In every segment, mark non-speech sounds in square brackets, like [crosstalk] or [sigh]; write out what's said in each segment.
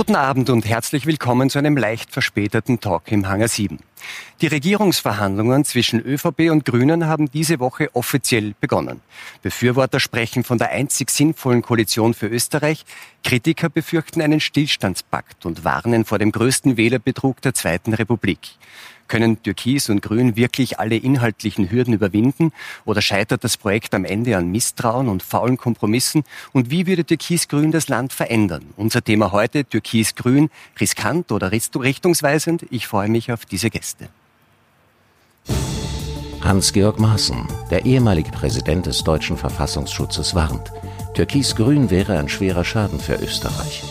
Guten Abend und herzlich willkommen zu einem leicht verspäteten Talk im Hangar 7. Die Regierungsverhandlungen zwischen ÖVP und Grünen haben diese Woche offiziell begonnen. Befürworter sprechen von der einzig sinnvollen Koalition für Österreich. Kritiker befürchten einen Stillstandspakt und warnen vor dem größten Wählerbetrug der Zweiten Republik. Können Türkis und Grün wirklich alle inhaltlichen Hürden überwinden oder scheitert das Projekt am Ende an Misstrauen und faulen Kompromissen? Und wie würde Türkis-Grün das Land verändern? Unser Thema heute Türkis-Grün, riskant oder richtungsweisend? Ich freue mich auf diese Gäste. Hans-Georg Maaßen, der ehemalige Präsident des deutschen Verfassungsschutzes, warnt, Türkis-Grün wäre ein schwerer Schaden für Österreich.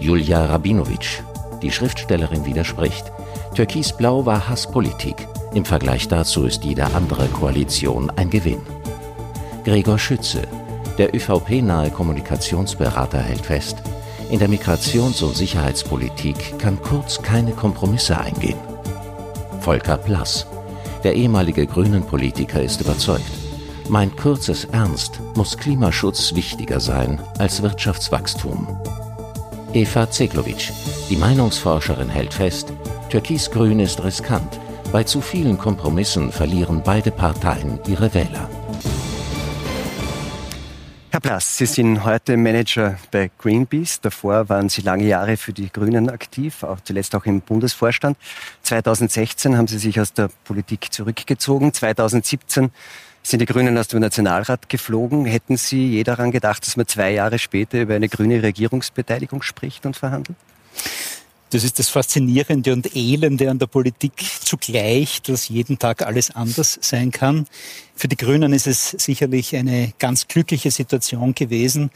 Julia Rabinowitsch, die Schriftstellerin widerspricht, Türkisblau war Hasspolitik. Im Vergleich dazu ist jede andere Koalition ein Gewinn. Gregor Schütze, der ÖVP-nahe Kommunikationsberater, hält fest, in der Migrations- und Sicherheitspolitik kann Kurz keine Kompromisse eingehen. Volker Plass, der ehemalige Grünen-Politiker, ist überzeugt, meint Kurzes Ernst muss Klimaschutz wichtiger sein als Wirtschaftswachstum. Eva Zeglowitsch, die Meinungsforscherin, hält fest, Türkisgrün ist riskant. Bei zu vielen Kompromissen verlieren beide Parteien ihre Wähler. Herr Plass, Sie sind heute Manager bei Greenpeace. Davor waren Sie lange Jahre für die Grünen aktiv, auch zuletzt auch im Bundesvorstand. 2016 haben Sie sich aus der Politik zurückgezogen. 2017 sind die Grünen aus dem Nationalrat geflogen. Hätten Sie je daran gedacht, dass man zwei Jahre später über eine grüne Regierungsbeteiligung spricht und verhandelt? Das ist das Faszinierende und Elende an der Politik zugleich, dass jeden Tag alles anders sein kann. Für die Grünen ist es sicherlich eine ganz glückliche Situation gewesen.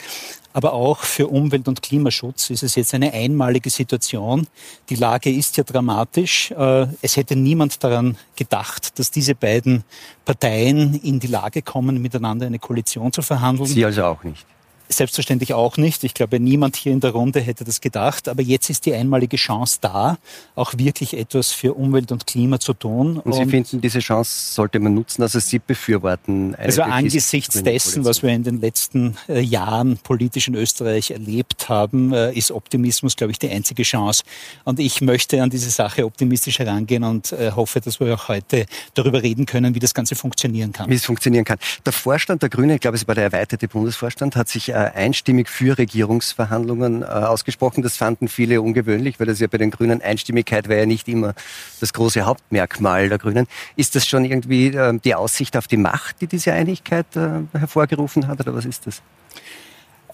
Aber auch für Umwelt- und Klimaschutz ist es jetzt eine einmalige Situation. Die Lage ist ja dramatisch. Äh, es hätte niemand daran gedacht, dass diese beiden Parteien in die Lage kommen, miteinander eine Koalition zu verhandeln. Sie also auch nicht. Selbstverständlich auch nicht. Ich glaube, niemand hier in der Runde hätte das gedacht. Aber jetzt ist die einmalige Chance da, auch wirklich etwas für Umwelt und Klima zu tun. Und Sie und finden, diese Chance sollte man nutzen, also Sie befürworten Also angesichts dessen, was wir in den letzten äh, Jahren politisch in Österreich erlebt haben, äh, ist Optimismus, glaube ich, die einzige Chance. Und ich möchte an diese Sache optimistisch herangehen und äh, hoffe, dass wir auch heute darüber reden können, wie das Ganze funktionieren kann. Wie es funktionieren kann. Der Vorstand der Grünen, ich glaube, es war der erweiterte Bundesvorstand, hat sich äh, einstimmig für Regierungsverhandlungen äh, ausgesprochen. Das fanden viele ungewöhnlich, weil das ja bei den Grünen Einstimmigkeit war ja nicht immer das große Hauptmerkmal der Grünen. Ist das schon irgendwie äh, die Aussicht auf die Macht, die diese Einigkeit hervorgerufen hat, oder was ist das?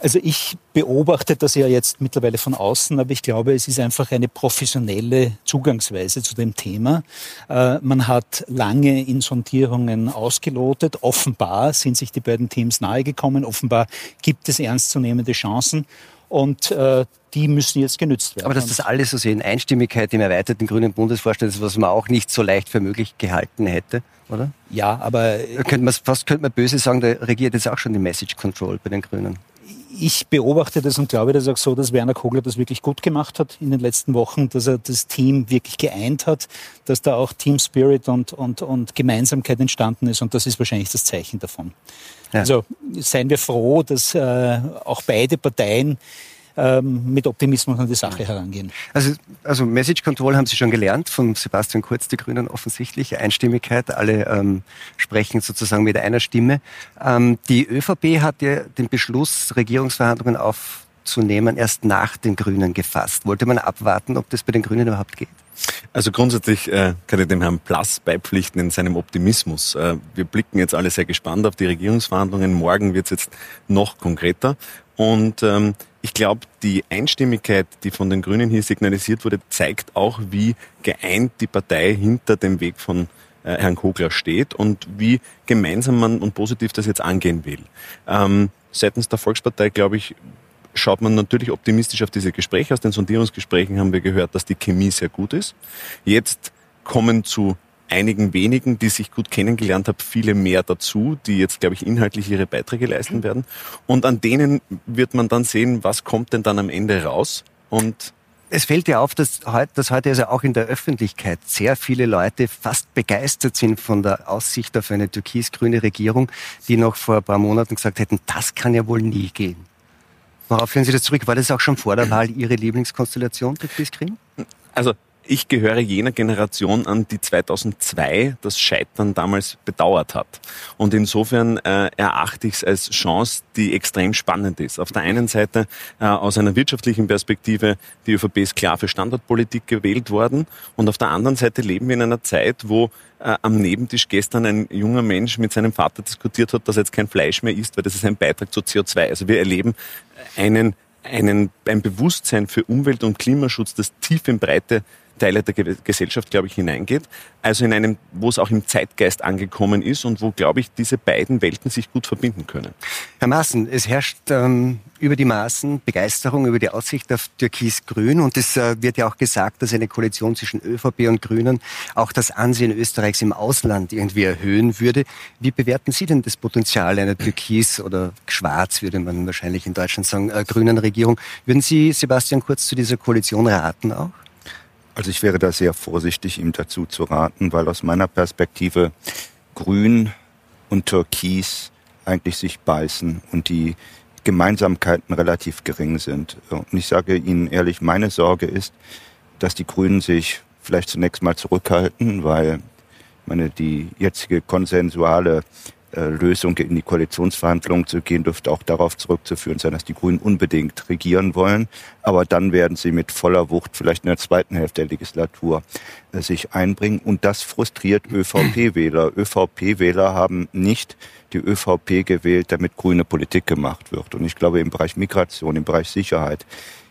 Also ich beobachte das ja jetzt mittlerweile von außen, aber ich glaube, es ist einfach eine professionelle Zugangsweise zu dem Thema. Äh, man hat lange in Sondierungen ausgelotet. Offenbar sind sich die beiden Teams nahegekommen. Offenbar gibt es ernstzunehmende Chancen. Und äh, die müssen jetzt genützt werden. Aber dass das alles so sehen, Einstimmigkeit im erweiterten grünen Bundesvorstand, ist was man auch nicht so leicht für möglich gehalten hätte, oder? Ja, aber... Könnte man, fast könnte man böse sagen, da regiert jetzt auch schon die Message Control bei den Grünen ich beobachte das und glaube das auch so, dass Werner Kogler das wirklich gut gemacht hat in den letzten Wochen, dass er das Team wirklich geeint hat, dass da auch Team Spirit und, und, und Gemeinsamkeit entstanden ist und das ist wahrscheinlich das Zeichen davon. Ja. Also seien wir froh, dass äh, auch beide Parteien ähm, mit Optimismus an die Sache herangehen. Also, also Message Control haben Sie schon gelernt von Sebastian Kurz, die Grünen offensichtlich, Einstimmigkeit, alle ähm, sprechen sozusagen mit einer Stimme. Ähm, die ÖVP hat ja den Beschluss, Regierungsverhandlungen aufzunehmen, erst nach den Grünen gefasst. Wollte man abwarten, ob das bei den Grünen überhaupt geht? Also grundsätzlich äh, kann ich dem Herrn Plass beipflichten in seinem Optimismus. Äh, wir blicken jetzt alle sehr gespannt auf die Regierungsverhandlungen. Morgen wird es jetzt noch konkreter. Und ähm, ich glaube, die Einstimmigkeit, die von den Grünen hier signalisiert wurde, zeigt auch, wie geeint die Partei hinter dem Weg von äh, Herrn Kogler steht und wie gemeinsam man und positiv das jetzt angehen will. Ähm, seitens der Volkspartei, glaube ich, schaut man natürlich optimistisch auf diese Gespräche. Aus den Sondierungsgesprächen haben wir gehört, dass die Chemie sehr gut ist. Jetzt kommen zu einigen wenigen, die sich gut kennengelernt haben, viele mehr dazu, die jetzt, glaube ich, inhaltlich ihre Beiträge leisten werden. Und an denen wird man dann sehen, was kommt denn dann am Ende raus. Und es fällt ja auf, dass, dass heute also auch in der Öffentlichkeit sehr viele Leute fast begeistert sind von der Aussicht auf eine türkis-grüne Regierung, die noch vor ein paar Monaten gesagt hätten, das kann ja wohl nie gehen. Worauf führen Sie das zurück? War das auch schon vor der Wahl Ihre Lieblingskonstellation, Türkis-Grün? Also ich gehöre jener Generation an, die 2002 das Scheitern damals bedauert hat. Und insofern äh, erachte ich es als Chance, die extrem spannend ist. Auf der einen Seite äh, aus einer wirtschaftlichen Perspektive, die ÖVP ist klar für Standortpolitik gewählt worden. Und auf der anderen Seite leben wir in einer Zeit, wo äh, am Nebentisch gestern ein junger Mensch mit seinem Vater diskutiert hat, dass er jetzt kein Fleisch mehr isst, weil das ist ein Beitrag zu CO2. Also wir erleben einen, einen, ein Bewusstsein für Umwelt- und Klimaschutz, das tief in Breite Teile der Gesellschaft, glaube ich, hineingeht. Also in einem, wo es auch im Zeitgeist angekommen ist und wo, glaube ich, diese beiden Welten sich gut verbinden können. Herr Maaßen, es herrscht ähm, über die Maßen Begeisterung über die Aussicht auf Türkis-Grün und es äh, wird ja auch gesagt, dass eine Koalition zwischen ÖVP und Grünen auch das Ansehen Österreichs im Ausland irgendwie erhöhen würde. Wie bewerten Sie denn das Potenzial einer Türkis- oder Schwarz, würde man wahrscheinlich in Deutschland sagen, äh, grünen Regierung? Würden Sie Sebastian Kurz zu dieser Koalition raten auch? Also ich wäre da sehr vorsichtig, ihm dazu zu raten, weil aus meiner Perspektive Grün und Türkis eigentlich sich beißen und die Gemeinsamkeiten relativ gering sind. Und ich sage Ihnen ehrlich, meine Sorge ist, dass die Grünen sich vielleicht zunächst mal zurückhalten, weil meine, die jetzige konsensuale Lösung in die Koalitionsverhandlungen zu gehen, dürfte auch darauf zurückzuführen sein, dass die Grünen unbedingt regieren wollen. Aber dann werden sie mit voller Wucht vielleicht in der zweiten Hälfte der Legislatur äh, sich einbringen. Und das frustriert ÖVP-Wähler. ÖVP-Wähler haben nicht die ÖVP gewählt, damit grüne Politik gemacht wird. Und ich glaube, im Bereich Migration, im Bereich Sicherheit,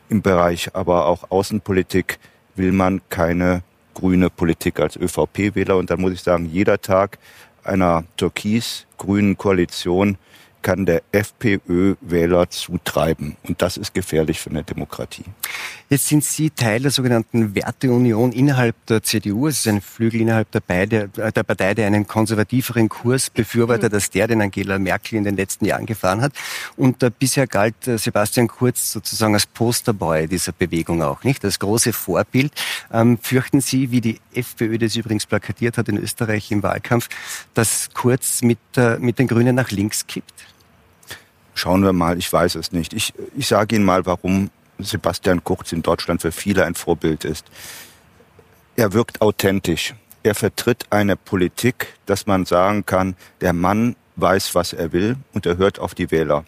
im Bereich aber auch Außenpolitik will man keine grüne Politik als ÖVP-Wähler. Und dann muss ich sagen, jeder Tag einer türkis-grünen Koalition kann der FPÖ-Wähler zutreiben. Und das ist gefährlich für eine Demokratie. Jetzt sind Sie Teil der sogenannten Werteunion innerhalb der CDU. Es ist ein Flügel innerhalb der, Beide, äh, der Partei, der einen konservativeren Kurs befürwortet, mhm. als der, den Angela Merkel in den letzten Jahren gefahren hat. Und äh, bisher galt äh, Sebastian Kurz sozusagen als Posterboy dieser Bewegung auch, nicht? Als große Vorbild. Ähm, fürchten Sie, wie die FPÖ das übrigens plakatiert hat in Österreich im Wahlkampf, dass Kurz mit, äh, mit den Grünen nach links kippt? Schauen wir mal, ich weiß es nicht. Ich, ich sage Ihnen mal, warum Sebastian Kurz in Deutschland für viele ein Vorbild ist. Er wirkt authentisch. Er vertritt eine Politik, dass man sagen kann, der Mann weiß, was er will und er hört auf die Wähler.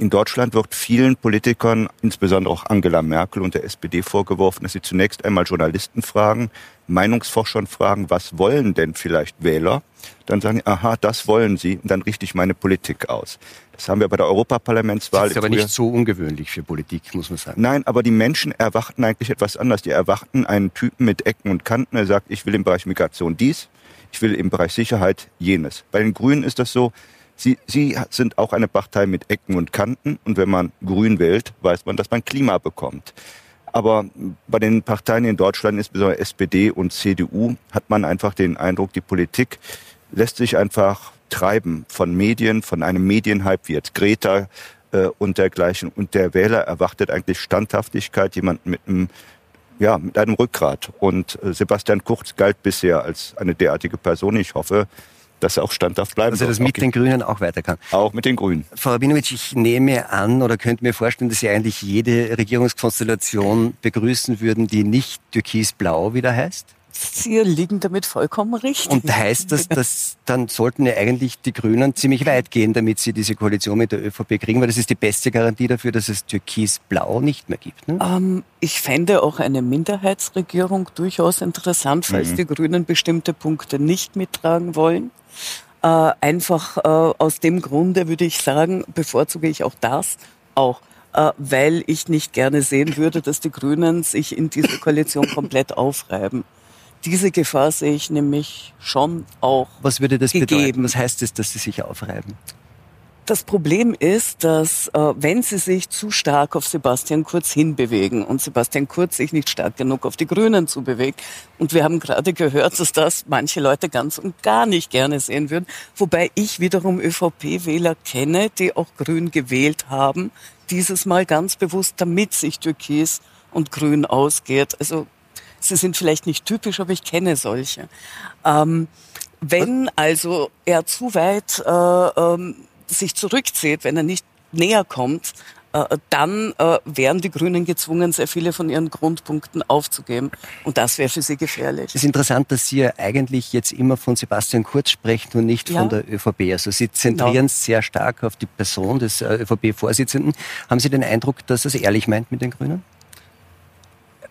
In Deutschland wird vielen Politikern, insbesondere auch Angela Merkel und der SPD vorgeworfen, dass sie zunächst einmal Journalisten fragen, Meinungsforschern fragen, was wollen denn vielleicht Wähler? Dann sagen, aha, das wollen sie und dann richte ich meine Politik aus. Das haben wir bei der Europaparlamentswahl. Das ist aber nicht so ungewöhnlich für Politik, muss man sagen. Nein, aber die Menschen erwarten eigentlich etwas anders. Die erwarten einen Typen mit Ecken und Kanten. Er sagt, ich will im Bereich Migration dies, ich will im Bereich Sicherheit jenes. Bei den Grünen ist das so, Sie, Sie sind auch eine Partei mit Ecken und Kanten und wenn man Grün wählt, weiß man, dass man Klima bekommt. Aber bei den Parteien in Deutschland, insbesondere SPD und CDU, hat man einfach den Eindruck, die Politik lässt sich einfach treiben von Medien, von einem Medienhype wie jetzt Greta äh, und dergleichen. Und der Wähler erwartet eigentlich Standhaftigkeit, jemand mit einem ja, mit einem Rückgrat. Und äh, Sebastian Kurz galt bisher als eine derartige Person. Ich hoffe, dass er auch standhaft bleiben Also, dass mit den Grünen auch weiter kann. Auch mit den Grünen. Frau Rabinowitsch, ich nehme an oder könnte mir vorstellen, dass Sie eigentlich jede Regierungskonstellation begrüßen würden, die nicht türkis-blau wieder heißt? Sie liegen damit vollkommen richtig. Und heißt das, dass dann sollten ja eigentlich die Grünen ziemlich weit gehen, damit sie diese Koalition mit der ÖVP kriegen, weil das ist die beste Garantie dafür, dass es Türkis-Blau nicht mehr gibt. Ne? Ähm, ich fände auch eine Minderheitsregierung durchaus interessant, falls mhm. die Grünen bestimmte Punkte nicht mittragen wollen. Äh, einfach äh, aus dem Grunde würde ich sagen, bevorzuge ich auch das, auch äh, weil ich nicht gerne sehen würde, dass die Grünen sich in dieser Koalition komplett aufreiben. Diese Gefahr sehe ich nämlich schon auch. Was würde das gegeben. bedeuten? Was heißt es, dass sie sich aufreiben? Das Problem ist, dass äh, wenn sie sich zu stark auf Sebastian Kurz hinbewegen und Sebastian Kurz sich nicht stark genug auf die Grünen zubewegt, und wir haben gerade gehört, dass das manche Leute ganz und gar nicht gerne sehen würden, wobei ich wiederum ÖVP-Wähler kenne, die auch Grün gewählt haben, dieses Mal ganz bewusst, damit sich Türkis und Grün ausgeht. Also sie sind vielleicht nicht typisch, aber ich kenne solche. Ähm, wenn also er zu weit äh, ähm, sich zurückzieht, wenn er nicht näher kommt äh, dann äh, wären die Grünen gezwungen, sehr viele von ihren Grundpunkten aufzugeben. Und das wäre für sie gefährlich. Es ist interessant, dass Sie ja eigentlich jetzt immer von Sebastian Kurz sprechen und nicht ja. von der ÖVP. Also Sie zentrieren ja. sehr stark auf die Person des äh, ÖVP-Vorsitzenden. Haben Sie den Eindruck, dass er es ehrlich meint mit den Grünen?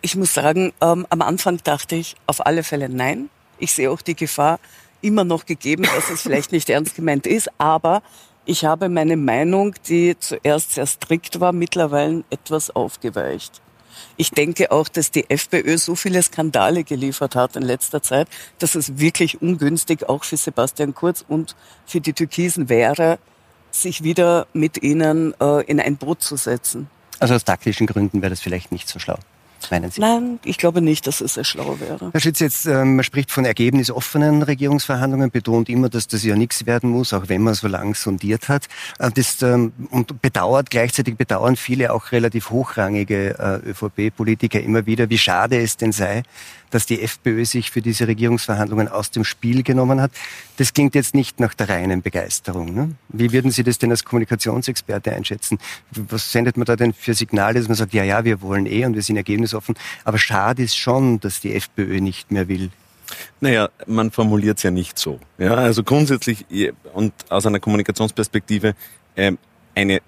Ich muss sagen, ähm, am Anfang dachte ich auf alle Fälle nein. Ich sehe auch die Gefahr immer noch gegeben, dass es vielleicht nicht ernst gemeint ist, aber ich habe meine Meinung, die zuerst sehr strikt war, mittlerweile etwas aufgeweicht. Ich denke auch, dass die FPÖ so viele Skandale geliefert hat in letzter Zeit, dass es wirklich ungünstig auch für Sebastian Kurz und für die Türkisen wäre, sich wieder mit ihnen äh, in ein Boot zu setzen. Also aus taktischen Gründen wäre das vielleicht nicht so schlau meinen Sie? Nein, ich glaube nicht, dass es sehr schlau wäre. Herr Schütz, jetzt, äh, man spricht von ergebnisoffenen Regierungsverhandlungen, betont immer, dass das ja nichts werden muss, auch wenn man so lang sondiert hat. Äh, das, ähm, und bedauert, gleichzeitig bedauern viele auch relativ hochrangige äh, ÖVP-Politiker immer wieder, wie schade es denn sei, dass die FPÖ sich für diese Regierungsverhandlungen aus dem Spiel genommen hat. Das klingt jetzt nicht nach der reinen Begeisterung. Ne? Wie würden Sie das denn als Kommunikationsexperte einschätzen? Was sendet man da denn für Signale, dass man sagt, ja, ja, wir wollen eh und wir sind ergebnisoffen. Aber schade ist schon, dass die FPÖ nicht mehr will. Naja, man formuliert es ja nicht so. Ja, also grundsätzlich und aus einer Kommunikationsperspektive äh, eine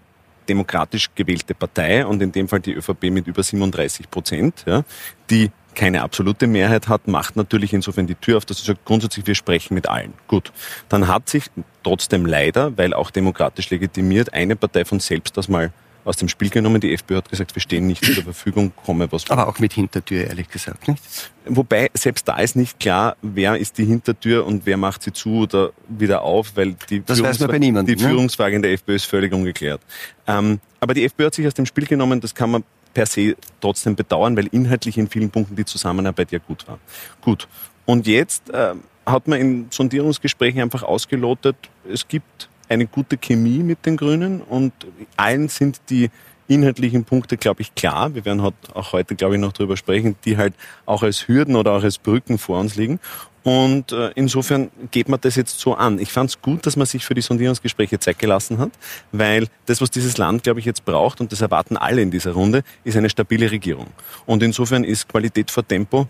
demokratisch gewählte Partei und in dem Fall die ÖVP mit über 37 Prozent, ja, die keine absolute Mehrheit hat, macht natürlich insofern die Tür auf, dass sie sagt, grundsätzlich wir sprechen mit allen. Gut. Dann hat sich trotzdem leider, weil auch demokratisch legitimiert, eine Partei von selbst das mal aus dem Spiel genommen. Die FPÖ hat gesagt, wir stehen nicht zur Verfügung, komme was. Aber auch mit Hintertür, ehrlich gesagt, nicht? Wobei, selbst da ist nicht klar, wer ist die Hintertür und wer macht sie zu oder wieder auf, weil die, das bei niemandem, die ne? Führungsfrage in der FPÖ ist völlig ungeklärt. Ähm, aber die FPÖ hat sich aus dem Spiel genommen, das kann man per se trotzdem bedauern, weil inhaltlich in vielen Punkten die Zusammenarbeit ja gut war. Gut. Und jetzt äh, hat man in Sondierungsgesprächen einfach ausgelotet, es gibt eine gute Chemie mit den Grünen und allen sind die inhaltlichen Punkte, glaube ich, klar. Wir werden auch heute, glaube ich, noch darüber sprechen, die halt auch als Hürden oder auch als Brücken vor uns liegen. Und äh, insofern geht man das jetzt so an. Ich fand es gut, dass man sich für die Sondierungsgespräche Zeit gelassen hat, weil das, was dieses Land, glaube ich, jetzt braucht, und das erwarten alle in dieser Runde, ist eine stabile Regierung. Und insofern ist Qualität vor Tempo,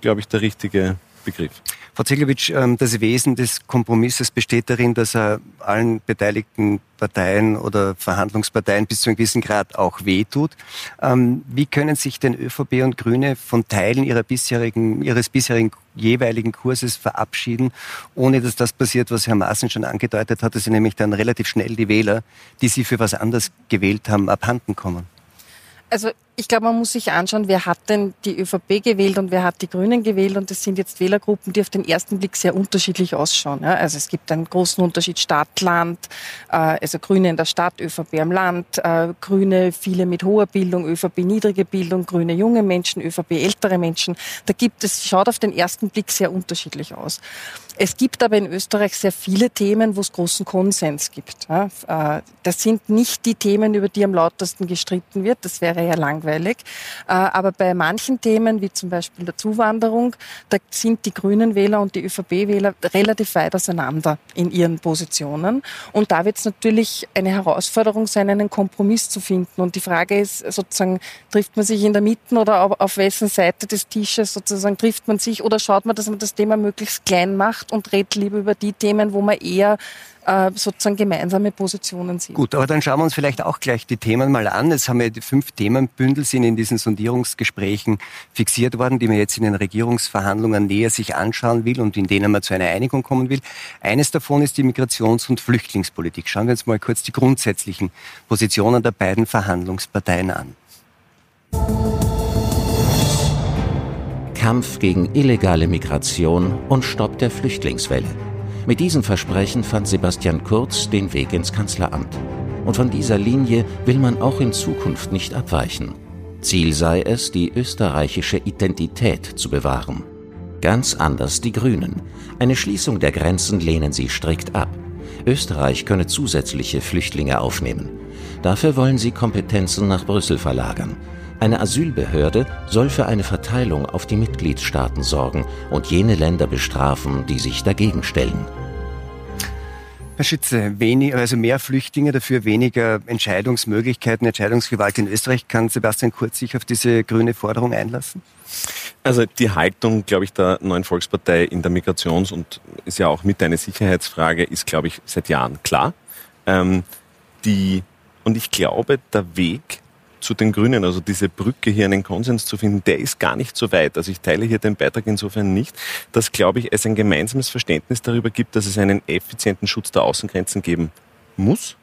glaube ich, der richtige Begriff. Frau Zeglowitsch, ähm, das Wesen des Kompromisses besteht darin, dass er allen beteiligten Parteien oder Verhandlungsparteien bis zu einem gewissen Grad auch wehtut. Ähm, wie können sich denn ÖVP und Grüne von Teilen bisherigen, ihres bisherigen jeweiligen Kurses verabschieden, ohne dass das passiert, was Herr Maaßen schon angedeutet hat, dass sie nämlich dann relativ schnell die Wähler, die sie für was anderes gewählt haben, abhanden kommen? Also ich glaube, man muss sich anschauen, wer hat denn die ÖVP gewählt und wer hat die Grünen gewählt. Und das sind jetzt Wählergruppen, die auf den ersten Blick sehr unterschiedlich ausschauen. Ja, also es gibt einen großen Unterschied Stadt-Land, äh, also Grüne in der Stadt, ÖVP am Land, äh, Grüne viele mit hoher Bildung, ÖVP niedrige Bildung, Grüne junge Menschen, ÖVP ältere Menschen. Da gibt es, schaut auf den ersten Blick sehr unterschiedlich aus. Es gibt aber in Österreich sehr viele Themen, wo es großen Konsens gibt. Ja, äh, das sind nicht die Themen, über die am lautesten gestritten wird. Das wäre ja langweilig langweilig. Äh, aber bei manchen Themen, wie zum Beispiel der Zuwanderung, da sind die Grünen Wähler und die ÖVP-Wähler relativ weit auseinander in ihren Positionen. Und da wird es natürlich eine Herausforderung sein, einen Kompromiss zu finden. Und die Frage ist sozusagen, trifft man sich in der Mitte oder auf, auf wessen Seite des Tisches sozusagen trifft man sich oder schaut man, dass man das Thema möglichst klein macht und redet lieber über die Themen, wo man eher äh, sozusagen gemeinsame Positionen sieht. Gut, aber dann schauen wir uns vielleicht auch gleich die Themen mal an. Es haben ja die fünf Themenbündel sind in diesen Sondierungsgesprächen fixiert worden, die man jetzt in den Regierungsverhandlungen näher sich anschauen will und in denen man zu einer Einigung kommen will. Eines davon ist die Migrations- und Flüchtlingspolitik. Schauen wir uns mal kurz die grundsätzlichen Positionen der beiden Verhandlungsparteien an. Kampf gegen illegale Migration und Stopp der Flüchtlingswelle. Mit diesen Versprechen fand Sebastian Kurz den Weg ins Kanzleramt. Und von dieser Linie will man auch in Zukunft nicht abweichen. Ziel sei es, die österreichische Identität zu bewahren. Ganz anders die Grünen. Eine Schließung der Grenzen lehnen sie strikt ab. Österreich könne zusätzliche Flüchtlinge aufnehmen. Dafür wollen sie Kompetenzen nach Brüssel verlagern. Eine Asylbehörde soll für eine Verteilung auf die Mitgliedstaaten sorgen und jene Länder bestrafen, die sich dagegen stellen. Herr Schütze, wenig, also mehr Flüchtlinge, dafür weniger Entscheidungsmöglichkeiten, Entscheidungsgewalt in Österreich. Kann Sebastian Kurz sich auf diese grüne Forderung einlassen? Also die Haltung, glaube ich, der neuen Volkspartei in der Migrations- und ist ja auch mit eine Sicherheitsfrage, ist, glaube ich, seit Jahren klar. Ähm, die, und ich glaube, der Weg zu den Grünen, also diese Brücke hier einen Konsens zu finden, der ist gar nicht so weit. Also ich teile hier den Beitrag insofern nicht, dass, glaube ich, es ein gemeinsames Verständnis darüber gibt, dass es einen effizienten Schutz der Außengrenzen geben muss.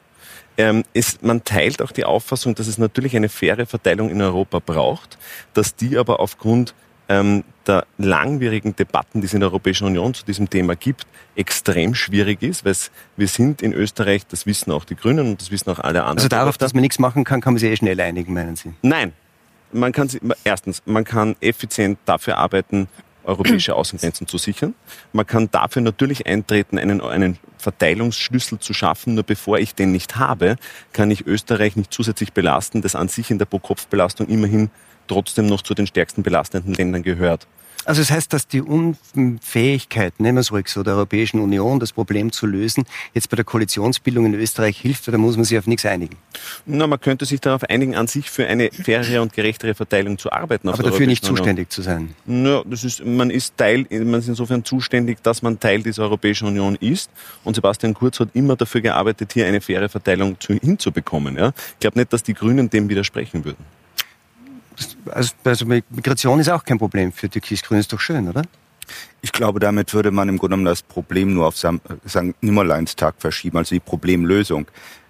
Ähm, es, man teilt auch die Auffassung, dass es natürlich eine faire Verteilung in Europa braucht, dass die aber aufgrund ähm, der langwierigen Debatten, die es in der Europäischen Union zu diesem Thema gibt, extrem schwierig ist, weil wir sind in Österreich, das wissen auch die Grünen und das wissen auch alle anderen. Also darauf, dass man nichts machen kann, kann man sich eh schnell einigen, meinen Sie? Nein. Man kann, erstens, man kann effizient dafür arbeiten, europäische Außengrenzen zu sichern. Man kann dafür natürlich eintreten, einen, einen Verteilungsschlüssel zu schaffen. Nur bevor ich den nicht habe, kann ich Österreich nicht zusätzlich belasten, das an sich in der Pro-Kopf-Belastung immerhin trotzdem noch zu den stärksten belastenden Ländern gehört. Also das heißt, dass die Unfähigkeit, nehmen wir es ruhig so, der Europäischen Union, das Problem zu lösen, jetzt bei der Koalitionsbildung in Österreich hilft, oder muss man sich auf nichts einigen? Na, man könnte sich darauf einigen, an sich für eine fairere und gerechtere Verteilung zu arbeiten. Aber dafür nicht zuständig zu sein. Na, das ist, man ist Teil, man ist insofern zuständig, dass man Teil dieser Europäischen Union ist. Und Sebastian Kurz hat immer dafür gearbeitet, hier eine faire Verteilung zu, hinzubekommen. Ja? Ich glaube nicht, dass die Grünen dem widersprechen würden. Also, also Migration ist auch kein Problem für Türkis-Grün, ist doch schön, oder? Ich glaube, damit würde man im Grunde genommen das Problem nur auf St. Nimmerleinstag verschieben, also die Problemlösung.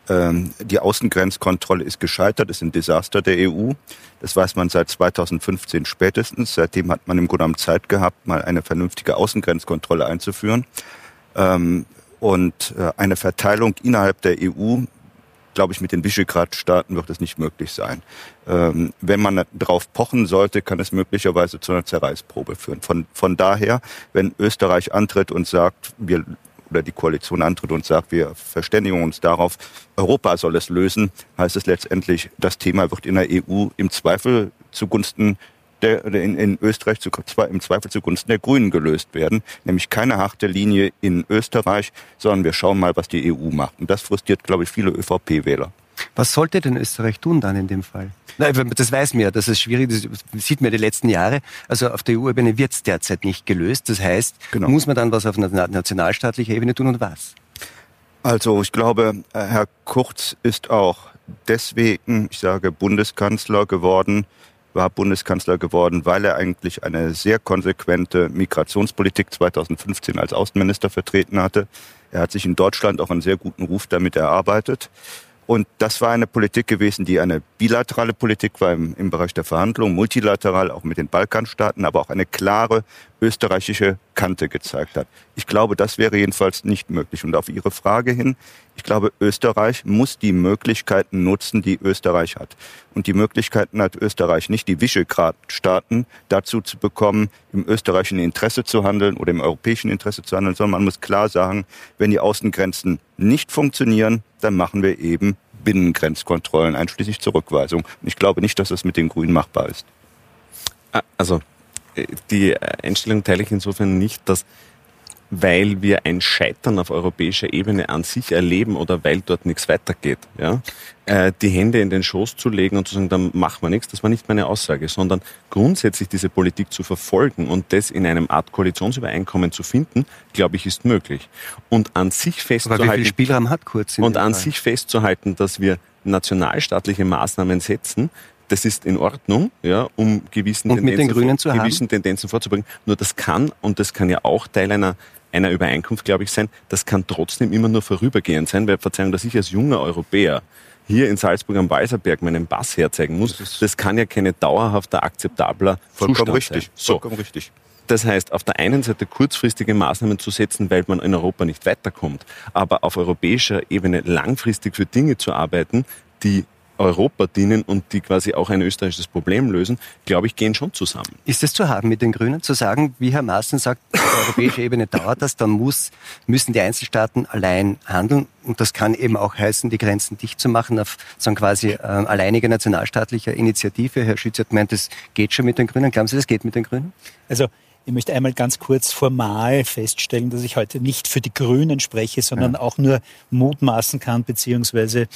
Ähm, die Außengrenzkontrolle ist gescheitert, ist ein Desaster der EU. Das weiß man seit 2015 spätestens. Seitdem hat man im Grunde genommen Zeit gehabt, mal eine vernünftige Außengrenzkontrolle einzuführen. Ähm, und äh, eine Verteilung innerhalb der EU glaube ich, mit den Visegrad-Staaten wird es nicht möglich sein. Ähm, wenn man darauf pochen sollte, kann es möglicherweise zu einer Zerreißprobe führen. Von, von daher, wenn Österreich antritt und sagt, wir oder die Koalition antritt und sagt, wir verständigen uns darauf, Europa soll es lösen, heißt es letztendlich, das Thema wird in der EU im Zweifel zugunsten der, in, in Österreich zu, im Zweifel zugunsten der Grünen gelöst werden. Nämlich keine harte Linie in Österreich, sondern wir schauen mal, was die EU macht. Und das frustriert, glaube ich, viele ÖVP-Wähler. Was sollte denn Österreich tun dann in dem Fall? Das weiß man ja, das ist schwierig, das sieht man die letzten Jahre. Also auf der EU-Ebene wird es derzeit nicht gelöst. Das heißt, genau. muss man dann was auf nationalstaatlicher Ebene tun und was? Also ich glaube, Herr Kurz ist auch deswegen, ich sage, Bundeskanzler geworden, war Bundeskanzler geworden, weil er eigentlich eine sehr konsequente Migrationspolitik 2015 als Außenminister vertreten hatte. Er hat sich in Deutschland auch einen sehr guten Ruf damit erarbeitet. Und das war eine Politik gewesen, die eine bilaterale Politik war im, im Bereich der Verhandlungen, multilateral auch mit den Balkanstaaten, aber auch eine klare österreichische Kante gezeigt hat. Ich glaube, das wäre jedenfalls nicht möglich. Und auf Ihre Frage hin, ich glaube, Österreich muss die Möglichkeiten nutzen, die Österreich hat. Und die Möglichkeiten hat Österreich nicht, die Visegrad-Staaten dazu zu bekommen, im österreichischen Interesse zu handeln oder im europäischen Interesse zu handeln, sondern man muss klar sagen, wenn die Außengrenzen nicht funktionieren, dann machen wir eben Binnengrenzkontrollen, einschließlich Zurückweisung. Ich glaube nicht, dass das mit den Grünen machbar ist. Ah, also äh, die Einstellung teile ich insofern nicht, dass weil wir ein Scheitern auf europäischer Ebene an sich erleben oder weil dort nichts weitergeht, ja, äh, die Hände in den Schoß zu legen und zu sagen, dann machen wir nichts, das war nicht meine Aussage, sondern grundsätzlich diese Politik zu verfolgen und das in einem Art Koalitionsübereinkommen zu finden, glaube ich, ist möglich. Und an sich festzuhalten. Aber wie viel Spielraum hat kurz? Und an Fall? sich festzuhalten, dass wir nationalstaatliche Maßnahmen setzen, das ist in Ordnung, ja, um gewissen, Tendenzen, gewissen Tendenzen vorzubringen. Nur das kann, und das kann ja auch Teil einer einer Übereinkunft, glaube ich, sein. Das kann trotzdem immer nur vorübergehend sein, weil, Verzeihung, dass ich als junger Europäer hier in Salzburg am Weißerberg meinen Pass herzeigen muss, das, das kann ja keine dauerhafter akzeptabler vollkommen Zustand richtig, sein. So. Vollkommen richtig. Das heißt, auf der einen Seite kurzfristige Maßnahmen zu setzen, weil man in Europa nicht weiterkommt, aber auf europäischer Ebene langfristig für Dinge zu arbeiten, die Europa dienen und die quasi auch ein österreichisches Problem lösen, glaube ich, gehen schon zusammen. Ist es zu haben mit den Grünen, zu sagen, wie Herr Maaßen sagt, auf europäischer [laughs] Ebene dauert das, dann muss, müssen die Einzelstaaten allein handeln und das kann eben auch heißen, die Grenzen dicht zu machen auf sagen quasi äh, alleiniger nationalstaatlicher Initiative. Herr Schütz hat gemeint, das geht schon mit den Grünen. Glauben Sie, das geht mit den Grünen? Also Ich möchte einmal ganz kurz formal feststellen, dass ich heute nicht für die Grünen spreche, sondern ja. auch nur mutmaßen kann, beziehungsweise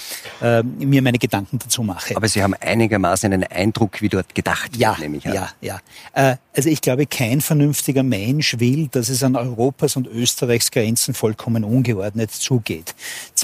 äh, mir meine Gedanken dazu mache. Aber Sie haben einigermaßen einen Eindruck, wie dort gedacht wird, ja, nehme ich an. Ja, ja. Äh, also ich glaube, kein vernünftiger Mensch will, dass es an Europas und Österreichs Grenzen vollkommen ungeordnet zugeht.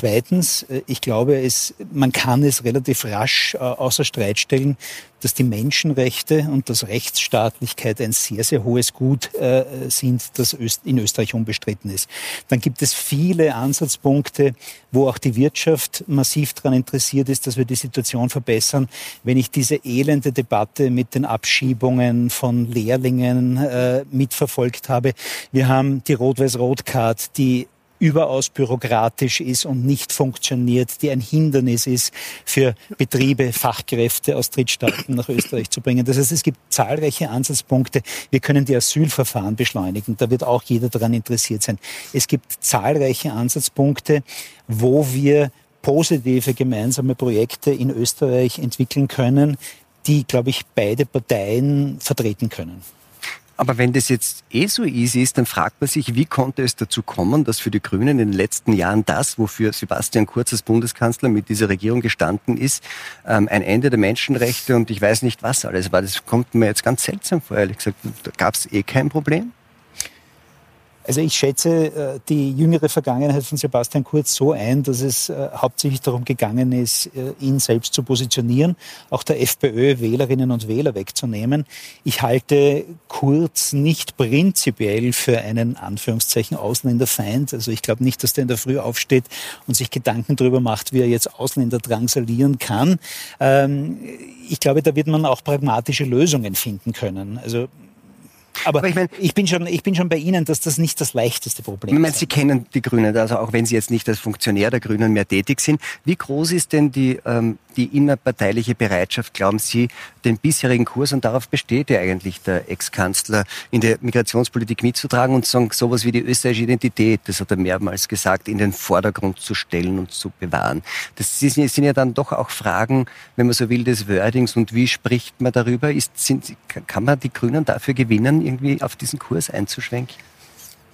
Zweitens, äh, ich glaube, es, man kann es relativ rasch äh, außer Streit stellen, dass die Menschenrechte und das Rechtsstaatlichkeit ein sehr, sehr hohes Gut äh, sind, das in Österreich unbestritten ist. Dann gibt es viele Ansatzpunkte, wo auch die Wirtschaft massiv daran interessiert ist, dass wir die Situation verbessern. Wenn ich diese elende Debatte mit den Abschiebungen von Lehrlingen mitverfolgt habe, wir haben die Rot-Weiß-Rot-Card, die überaus bürokratisch ist und nicht funktioniert, die ein Hindernis ist für Betriebe, Fachkräfte aus Drittstaaten nach Österreich zu bringen. Das heißt, es gibt zahlreiche Ansatzpunkte. Wir können die Asylverfahren beschleunigen. Da wird auch jeder daran interessiert sein. Es gibt zahlreiche Ansatzpunkte, wo wir positive gemeinsame Projekte in Österreich entwickeln können, die, glaube ich, beide Parteien vertreten können. Aber wenn das jetzt eh so easy ist, dann fragt man sich, wie konnte es dazu kommen, dass für die Grünen in den letzten Jahren das, wofür Sebastian Kurz als Bundeskanzler mit dieser Regierung gestanden ist, ähm, ein Ende der Menschenrechte und ich weiß nicht was alles war. Das kommt mir jetzt ganz seltsam vor, ehrlich gesagt. Da gab es eh kein Problem. Also ich schätze äh, die jüngere Vergangenheit von Sebastian Kurz so ein, dass es äh, hauptsächlich darum gegangen ist, äh, ihn selbst zu positionieren, auch der FPÖ Wählerinnen und Wähler wegzunehmen. Ich halte Kurz nicht prinzipiell für einen Anführungszeichen Ausländerfeind. Also ich glaube nicht, dass der in der Früh aufsteht und sich Gedanken darüber macht, wie er jetzt Ausländer drangsalieren kann. Ähm, ich glaube, da wird man auch pragmatische Lösungen finden können. Also aber, Aber ich, mein, ich, bin schon, ich bin schon bei Ihnen, dass das nicht das leichteste Problem ist. Ich meine, Sie kennen die Grünen, also auch wenn Sie jetzt nicht als Funktionär der Grünen mehr tätig sind. Wie groß ist denn die, ähm, die innerparteiliche Bereitschaft, glauben Sie, den bisherigen Kurs, und darauf besteht ja eigentlich der Ex-Kanzler, in der Migrationspolitik mitzutragen und sagen, sowas wie die österreichische Identität, das hat er mehrmals gesagt, in den Vordergrund zu stellen und zu bewahren. Das sind ja dann doch auch Fragen, wenn man so will, des Wordings und wie spricht man darüber? Ist, sind, kann man die Grünen dafür gewinnen, irgendwie auf diesen Kurs einzuschwenken?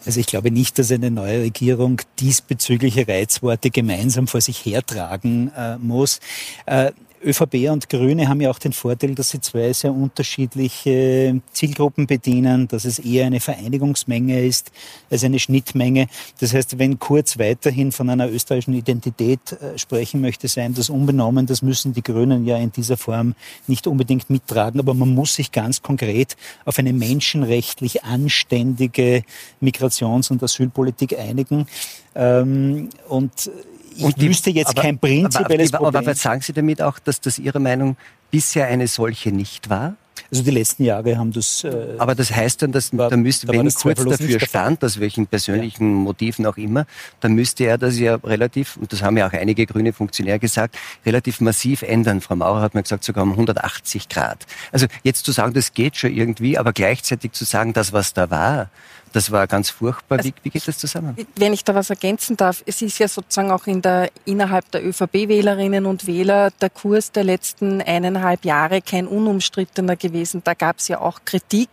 Also ich glaube nicht, dass eine neue Regierung diesbezügliche Reizworte gemeinsam vor sich hertragen äh, muss. Äh, ÖVP und Grüne haben ja auch den Vorteil, dass sie zwei sehr unterschiedliche Zielgruppen bedienen, dass es eher eine Vereinigungsmenge ist als eine Schnittmenge. Das heißt, wenn Kurz weiterhin von einer österreichischen Identität äh, sprechen möchte, sein das unbenommen. Das müssen die Grünen ja in dieser Form nicht unbedingt mittragen. Aber man muss sich ganz konkret auf eine menschenrechtlich anständige Migrations- und Asylpolitik einigen. Ähm, und ich und wüsste jetzt aber, kein prinzipielles aber, Problem. Aber was sagen Sie damit auch, dass das Ihrer Meinung bisher eine solche nicht war? Also die letzten Jahre haben das. Äh, Aber das heißt dann, dass war, da müsste, da wenn Kurz dafür stand, aus welchen persönlichen ja. Motiven auch immer, dann müsste er das ja relativ, und das haben ja auch einige grüne Funktionäre gesagt, relativ massiv ändern. Frau Maurer hat mir gesagt, sogar um 180 Grad. Also jetzt zu sagen, das geht schon irgendwie, aber gleichzeitig zu sagen, das, was da war, das war ganz furchtbar. Wie, wie, geht das zusammen? Wenn ich da was ergänzen darf, es ist ja sozusagen auch in der, innerhalb der ÖVP-Wählerinnen und Wähler der Kurs der letzten eineinhalb Jahre kein unumstrittener gewesen. Da gab es ja auch Kritik,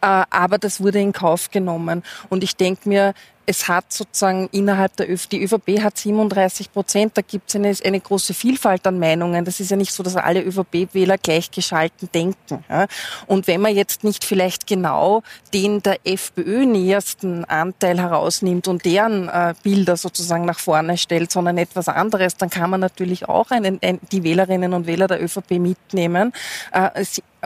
äh, aber das wurde in Kauf genommen. Und ich denke mir, es hat sozusagen innerhalb der ÖVP, die ÖVP hat 37 Prozent, da gibt es eine, eine große Vielfalt an Meinungen. Das ist ja nicht so, dass alle ÖVP-Wähler gleichgeschalten denken. Ja. Und wenn man jetzt nicht vielleicht genau den der FPÖ nähersten Anteil herausnimmt und deren äh, Bilder sozusagen nach vorne stellt, sondern etwas anderes, dann kann man natürlich auch einen, ein, die Wählerinnen und Wähler der ÖVP mitnehmen. Äh,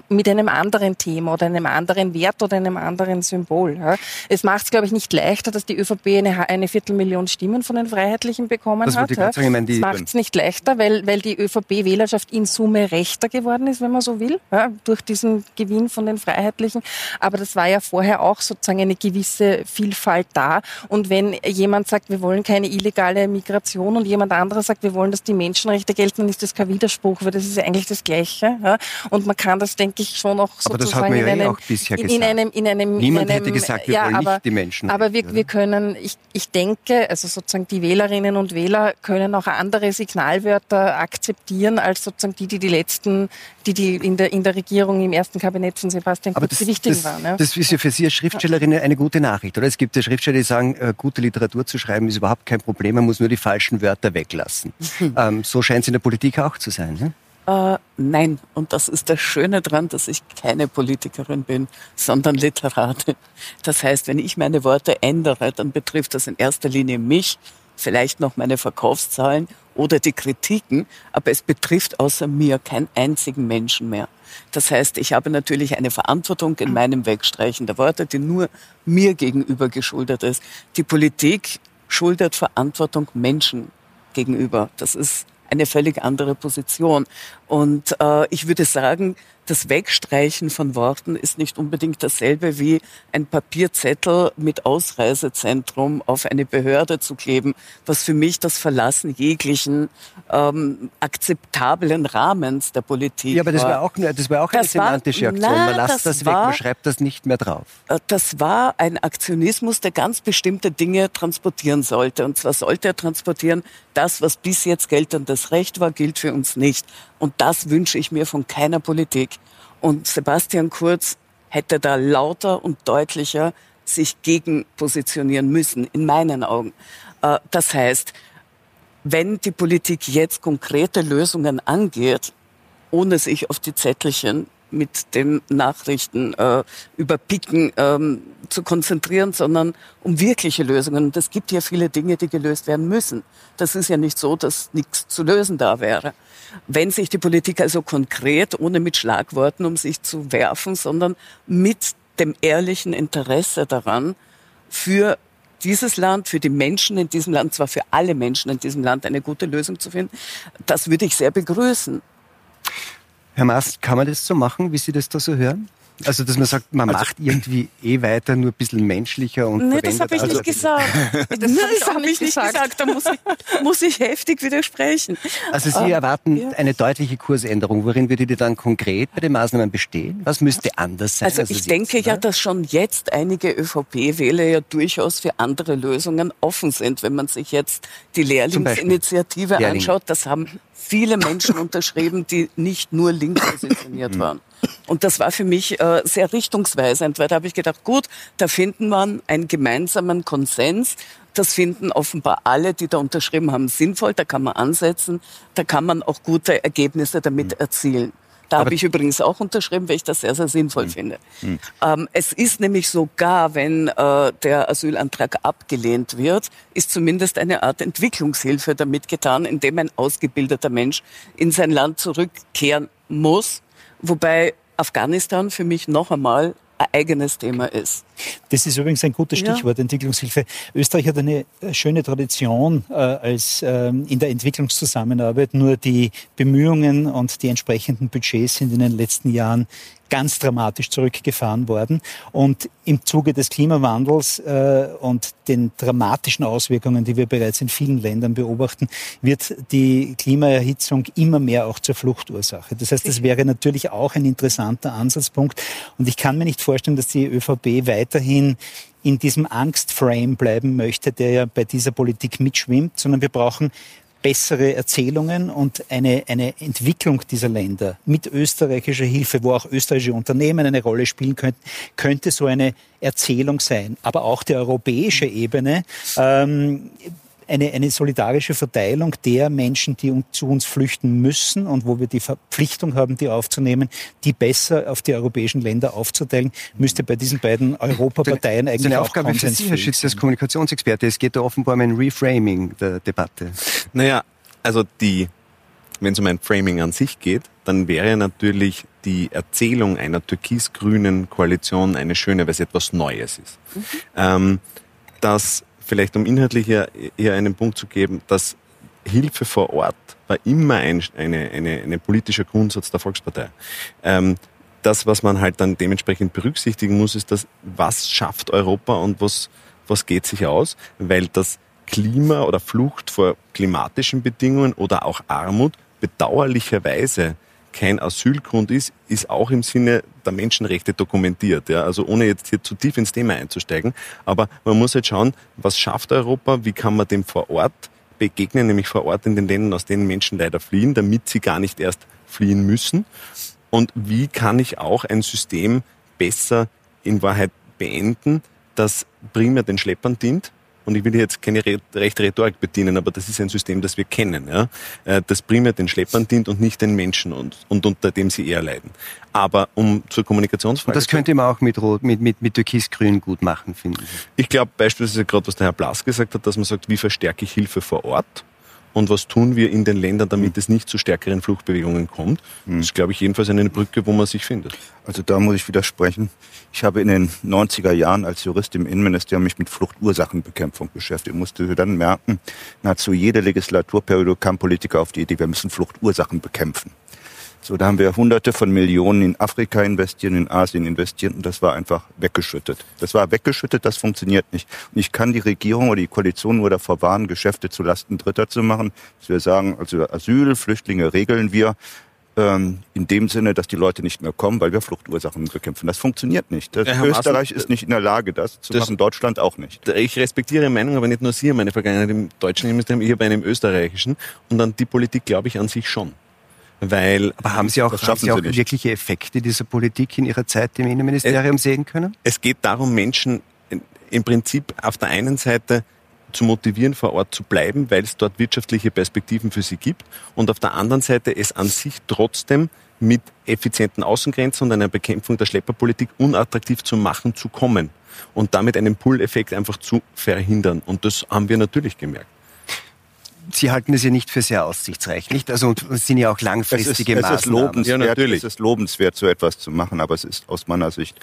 mit einem anderen Thema oder einem anderen Wert oder einem anderen Symbol. Ja. Es macht es, glaube ich, nicht leichter, dass die ÖVP eine, eine Viertelmillion Stimmen von den Freiheitlichen bekommen das hat. Ja. Sagen, macht es nicht leichter, weil, weil die ÖVP-Wählerschaft in Summe rechter geworden ist, wenn man so will, ja, durch diesen Gewinn von den Freiheitlichen. Aber das war ja vorher auch sozusagen eine gewisse Vielfalt da. Und wenn jemand sagt, wir wollen keine illegale Migration und jemand anderer sagt, wir wollen, dass die Menschenrechte gelten, dann ist das kein Widerspruch, weil das ist ja eigentlich das Gleiche. Und man kann das, denke denke ich, schon auch aber sozusagen ja in, eh einem, in, in, einem, in einem, Niemand in einem, hätte gesagt, wir ja, wollen aber, nicht die Menschen. Aber wir, wir können, ich, ich denke, also sozusagen die Wählerinnen und Wähler können auch andere Signalwörter akzeptieren als sozusagen die, die die letzten, die die in der, in der Regierung im ersten Kabinett von Sebastian Kurz die wichtigen das, waren. Ja. Das ist ja für Sie als Schriftstellerin eine gute Nachricht, oder? Es gibt ja Schriftsteller, die sagen, äh, gute Literatur zu schreiben ist überhaupt kein Problem, man muss nur die falschen Wörter weglassen. [laughs] ähm, so scheint es in der Politik auch zu sein. Ne? Äh, nein, und das ist das Schöne daran, dass ich keine Politikerin bin, sondern Literatin. Das heißt, wenn ich meine Worte ändere, dann betrifft das in erster Linie mich, vielleicht noch meine Verkaufszahlen oder die Kritiken, aber es betrifft außer mir keinen einzigen Menschen mehr. Das heißt, ich habe natürlich eine Verantwortung in meinem Wegstreichen der Worte, die nur mir gegenüber geschuldet ist. Die Politik schuldet Verantwortung Menschen gegenüber. Das ist eine völlig andere Position. Und äh, ich würde sagen, das Wegstreichen von Worten ist nicht unbedingt dasselbe wie ein Papierzettel mit Ausreisezentrum auf eine Behörde zu kleben, was für mich das Verlassen jeglichen ähm, akzeptablen Rahmens der Politik Ja, aber das war. auch, das war auch eine Das war- semantische Aktion. na, man lasst das das, weg, war- man schreibt das nicht mehr drauf. Äh, Das war ein Aktionismus, der ganz bestimmte Dinge transportieren sollte. Und zwar sollte er transportieren, das, was bis jetzt geltendes Recht war, gilt für uns nicht. Und das wünsche ich mir von keiner Politik. Und Sebastian Kurz hätte da lauter und deutlicher sich gegen positionieren müssen, in meinen Augen. Äh, Das heißt, wenn die Politik jetzt konkrete Lösungen angeht, ohne sich auf die Zettelchen mit den Nachrichten äh, überpicken ähm, zu konzentrieren, sondern um wirkliche Lösungen. Und es gibt ja viele Dinge, die gelöst werden müssen. Das ist ja nicht so, dass nichts zu lösen da wäre. Wenn sich die Politik also konkret, ohne mit Schlagworten um sich zu werfen, sondern mit dem ehrlichen Interesse daran, für dieses Land, für die Menschen in diesem Land, zwar für alle Menschen in diesem Land eine gute Lösung zu finden, das würde ich sehr begrüßen. Herr Mast, kann man das so machen, wie Sie das da so hören? Also, dass man sagt, man macht irgendwie eh weiter, nur ein bisschen menschlicher und Nee, das habe ich nicht also- gesagt. [laughs] Das, habe ich nicht gesagt. gesagt. Da muss ich, muss ich heftig widersprechen. Also Sie Ah, erwarten ja. eine deutliche Kursänderung. Worin würde die dann konkret bei den Maßnahmen bestehen? Was müsste anders sein? Also als ich denke jetzt ja, war? dass schon jetzt einige ÖVP-Wähler ja durchaus für andere Lösungen offen sind. Wenn man sich jetzt die Lehrlingsinitiative Lehrlinge. anschaut, das haben viele Menschen [laughs] unterschrieben, die nicht nur links positioniert waren. Und das war für mich äh, sehr richtungsweisend, weil da habe ich gedacht, gut, da finden man einen gemeinsamen Konsens. Das finden offenbar alle, die da unterschrieben haben, sinnvoll. Da kann man ansetzen, da kann man auch gute Ergebnisse damit erzielen. Da habe ich übrigens auch unterschrieben, weil ich das sehr, sehr sinnvoll finde. Ähm, es ist nämlich sogar, wenn äh, der Asylantrag abgelehnt wird, ist zumindest eine Art Entwicklungshilfe damit getan, indem ein ausgebildeter Mensch in sein Land zurückkehren muss. Wobei Afghanistan für mich noch einmal ein eigenes Thema ist. Das ist übrigens ein gutes Ja. Stichwort, Entwicklungshilfe. Österreich hat eine äh, schöne Tradition äh, als ähm, in der Entwicklungszusammenarbeit. Nur die Bemühungen und die entsprechenden Budgets sind in den letzten Jahren ganz dramatisch zurückgefahren worden. Und im Zuge des Klimawandels äh, und den dramatischen Auswirkungen, die wir bereits in vielen Ländern beobachten, wird die Klimaerhitzung immer mehr auch zur Fluchtursache. Das heißt, das wäre natürlich auch ein interessanter Ansatzpunkt. Und ich kann mir nicht vorstellen, dass die ÖVP weiterhin in diesem Angstframe bleiben möchte, der ja bei dieser Politik mitschwimmt, sondern wir brauchen bessere Erzählungen und eine, eine Entwicklung dieser Länder mit österreichischer Hilfe, wo auch österreichische Unternehmen eine Rolle spielen könnten, könnte so eine Erzählung sein. Aber auch die europäische Ebene, ähm, eine, eine solidarische Verteilung der Menschen, die zu uns flüchten müssen und wo wir die Verpflichtung haben, die aufzunehmen, die besser auf die europäischen Länder aufzuteilen, müsste bei diesen beiden Europaparteien Das ist eigentlich eine auch Aufgabe für Sie, Herr Schütz, als. Kommunikationsexperte. Es geht da offenbar um ein Reframing der Debatte. Naja, also die, wenn es um ein Framing an sich geht, dann wäre natürlich die Erzählung einer türkis-grünen Koalition eine schöne, weil es etwas Neues ist. Ähm, dass vielleicht um inhaltlich hier, hier einen Punkt zu geben, dass Hilfe vor Ort war immer ein eine, eine, eine politischer Grundsatz der Volkspartei. Ähm, das, was man halt dann dementsprechend berücksichtigen muss, ist das, was schafft Europa und was, was geht sich aus, weil das Klima oder Flucht vor klimatischen Bedingungen oder auch Armut bedauerlicherweise kein Asylgrund ist, ist auch im Sinne der Menschenrechte dokumentiert. Ja? Also ohne jetzt hier zu tief ins Thema einzusteigen. Aber man muss halt schauen, was schafft Europa, wie kann man dem vor Ort begegnen, nämlich vor Ort in den Ländern, aus denen Menschen leider fliehen, damit sie gar nicht erst fliehen müssen. Und wie kann ich auch ein System besser in Wahrheit beenden, das primär den Schleppern dient, und ich will jetzt keine rechte Rhetorik bedienen, aber das ist ein System, das wir kennen, ja, äh, das primär den Schleppern dient und nicht den Menschen und, und unter dem sie eher leiden. Aber um zur Kommunikationsfrage... Und das könnte man auch mit, Rot, mit, mit, mit Türkis-Grün gut machen, finde ich. Ich glaube beispielsweise gerade, was der Herr Blass gesagt hat, dass man sagt, wie verstärke ich Hilfe vor Ort? Und was tun wir in den Ländern, damit es nicht zu stärkeren Fluchtbewegungen kommt. Das ist, glaube ich, jedenfalls eine Brücke, wo man sich findet. Also da muss ich widersprechen. Ich habe in den 90er Jahren als Jurist im Innenministerium mich mit Fluchtursachenbekämpfung beschäftigt. Ich musste dann merken, nahezu jede Legislaturperiode kam Politiker auf die Idee, wir müssen Fluchtursachen bekämpfen. So, da haben wir Hunderte von Millionen in Afrika investiert, in Asien investiert und das war einfach weggeschüttet. Das war weggeschüttet, das funktioniert nicht. Und ich kann die Regierung oder die Koalition nur davor warnen, Geschäfte zu Lasten Dritter zu machen. Dass wir sagen, also Asyl, Flüchtlinge regeln wir ähm, in dem Sinne, dass die Leute nicht mehr kommen, weil wir Fluchtursachen bekämpfen. Das funktioniert nicht. Das Österreich ist nicht in der Lage, das zu das, machen, Deutschland auch nicht. Ich respektiere Ihre Meinung, aber nicht nur Sie, meine Vergangenheit im deutschen Ministerium, ich habe einen im österreichischen und dann die Politik glaube ich an sich schon. Weil Aber haben Sie auch, haben Sie auch wirkliche Effekte dieser Politik in Ihrer Zeit im Innenministerium es, sehen können? Es geht darum, Menschen im Prinzip auf der einen Seite zu motivieren, vor Ort zu bleiben, weil es dort wirtschaftliche Perspektiven für sie gibt und auf der anderen Seite es an sich trotzdem mit effizienten Außengrenzen und einer Bekämpfung der Schlepperpolitik unattraktiv zu machen, zu kommen und damit einen Pull-Effekt einfach zu verhindern. Und das haben wir natürlich gemerkt. Sie halten es ja nicht für sehr aussichtsreich, nicht? Also und es sind ja auch langfristige es ist, Maßnahmen. Es ist lobenswert, ja, natürlich. es ist lobenswert, so etwas zu machen, aber es ist aus meiner Sicht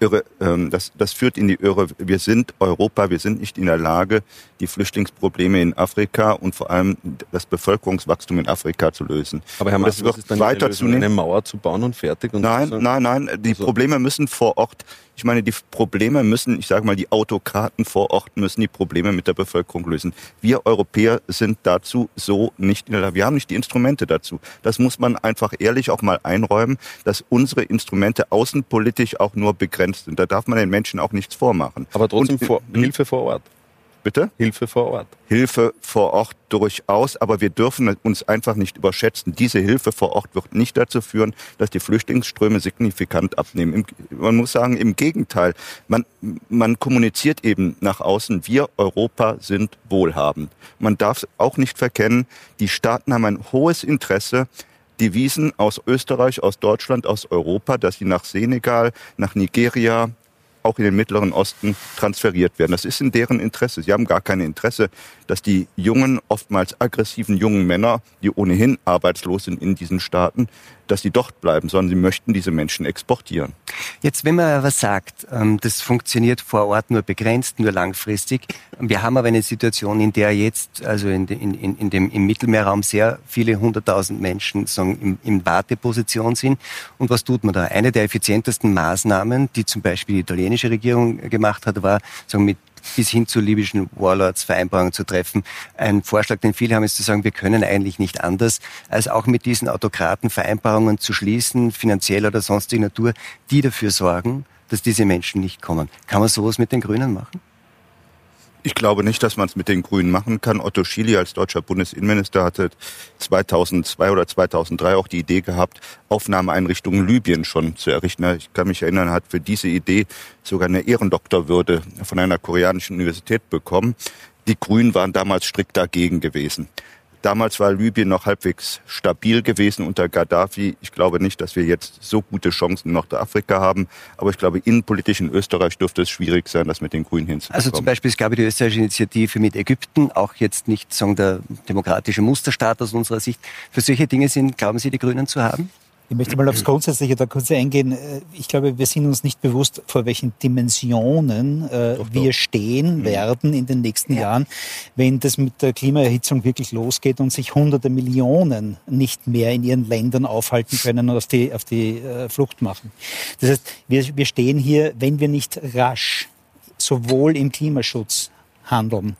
irre, ähm, das, das führt in die Irre. Wir sind Europa, wir sind nicht in der Lage, die Flüchtlingsprobleme in Afrika und vor allem das Bevölkerungswachstum in Afrika zu lösen. Aber Herr Maas, wird ist dann weiter Lösung, eine Mauer zu bauen und fertig? Und nein, nein, nein. Die also. Probleme müssen vor Ort ich meine, die Probleme müssen, ich sage mal, die Autokraten vor Ort müssen die Probleme mit der Bevölkerung lösen. Wir Europäer sind dazu so nicht in der Lage. Wir haben nicht die Instrumente dazu. Das muss man einfach ehrlich auch mal einräumen, dass unsere Instrumente außenpolitisch auch nur begrenzt sind. Da darf man den Menschen auch nichts vormachen. Aber trotzdem Und, vor, Hilfe vor Ort. Bitte? Hilfe vor Ort. Hilfe vor Ort durchaus, aber wir dürfen uns einfach nicht überschätzen. Diese Hilfe vor Ort wird nicht dazu führen, dass die Flüchtlingsströme signifikant abnehmen. Man muss sagen, im Gegenteil. Man, man kommuniziert eben nach außen, wir Europa sind wohlhabend. Man darf auch nicht verkennen, die Staaten haben ein hohes Interesse, Devisen aus Österreich, aus Deutschland, aus Europa, dass sie nach Senegal, nach Nigeria, auch in den Mittleren Osten transferiert werden. Das ist in deren Interesse. Sie haben gar kein Interesse, dass die jungen, oftmals aggressiven jungen Männer, die ohnehin arbeitslos sind in diesen Staaten, dass sie dort bleiben, sondern sie möchten diese Menschen exportieren. Jetzt, wenn man aber sagt, ähm, das funktioniert vor Ort nur begrenzt, nur langfristig, wir haben aber eine Situation, in der jetzt, also in, in, in dem, im Mittelmeerraum sehr viele hunderttausend Menschen sagen, in, in Warteposition sind. Und was tut man da? Eine der effizientesten Maßnahmen, die zum Beispiel die italienische Regierung gemacht hat, war, sagen, mit bis hin zu libyschen Warlords Vereinbarungen zu treffen. Ein Vorschlag, den viele haben, ist zu sagen, wir können eigentlich nicht anders, als auch mit diesen Autokraten Vereinbarungen zu schließen, finanziell oder sonstiger Natur, die dafür sorgen, dass diese Menschen nicht kommen. Kann man sowas mit den Grünen machen? Ich glaube nicht, dass man es mit den Grünen machen kann. Otto Schily als deutscher Bundesinnenminister hatte 2002 oder 2003 auch die Idee gehabt, Aufnahmeeinrichtungen Libyen schon zu errichten. Ich kann mich erinnern, er hat für diese Idee sogar eine Ehrendoktorwürde von einer koreanischen Universität bekommen. Die Grünen waren damals strikt dagegen gewesen. Damals war Libyen noch halbwegs stabil gewesen unter Gaddafi. Ich glaube nicht, dass wir jetzt so gute Chancen in Nordafrika haben. Aber ich glaube, innenpolitisch in Österreich dürfte es schwierig sein, das mit den Grünen hinzubekommen. Also zum Beispiel, es gab die österreichische Initiative mit Ägypten, auch jetzt nicht sagen, der demokratische Musterstaat aus unserer Sicht. Für solche Dinge sind, glauben Sie, die Grünen zu haben? Ich möchte mal aufs Grundsätzliche da kurz eingehen. Äh, ich glaube, wir sind uns nicht bewusst, vor welchen Dimensionen äh, doch, wir stehen mhm. werden in den nächsten ja. Jahren, wenn das mit der Klimaerhitzung wirklich losgeht und sich hunderte Millionen nicht mehr in ihren Ländern aufhalten können und auf die, auf die äh, Flucht machen. Das heißt, wir, wir stehen hier, wenn wir nicht rasch sowohl im Klimaschutz handeln,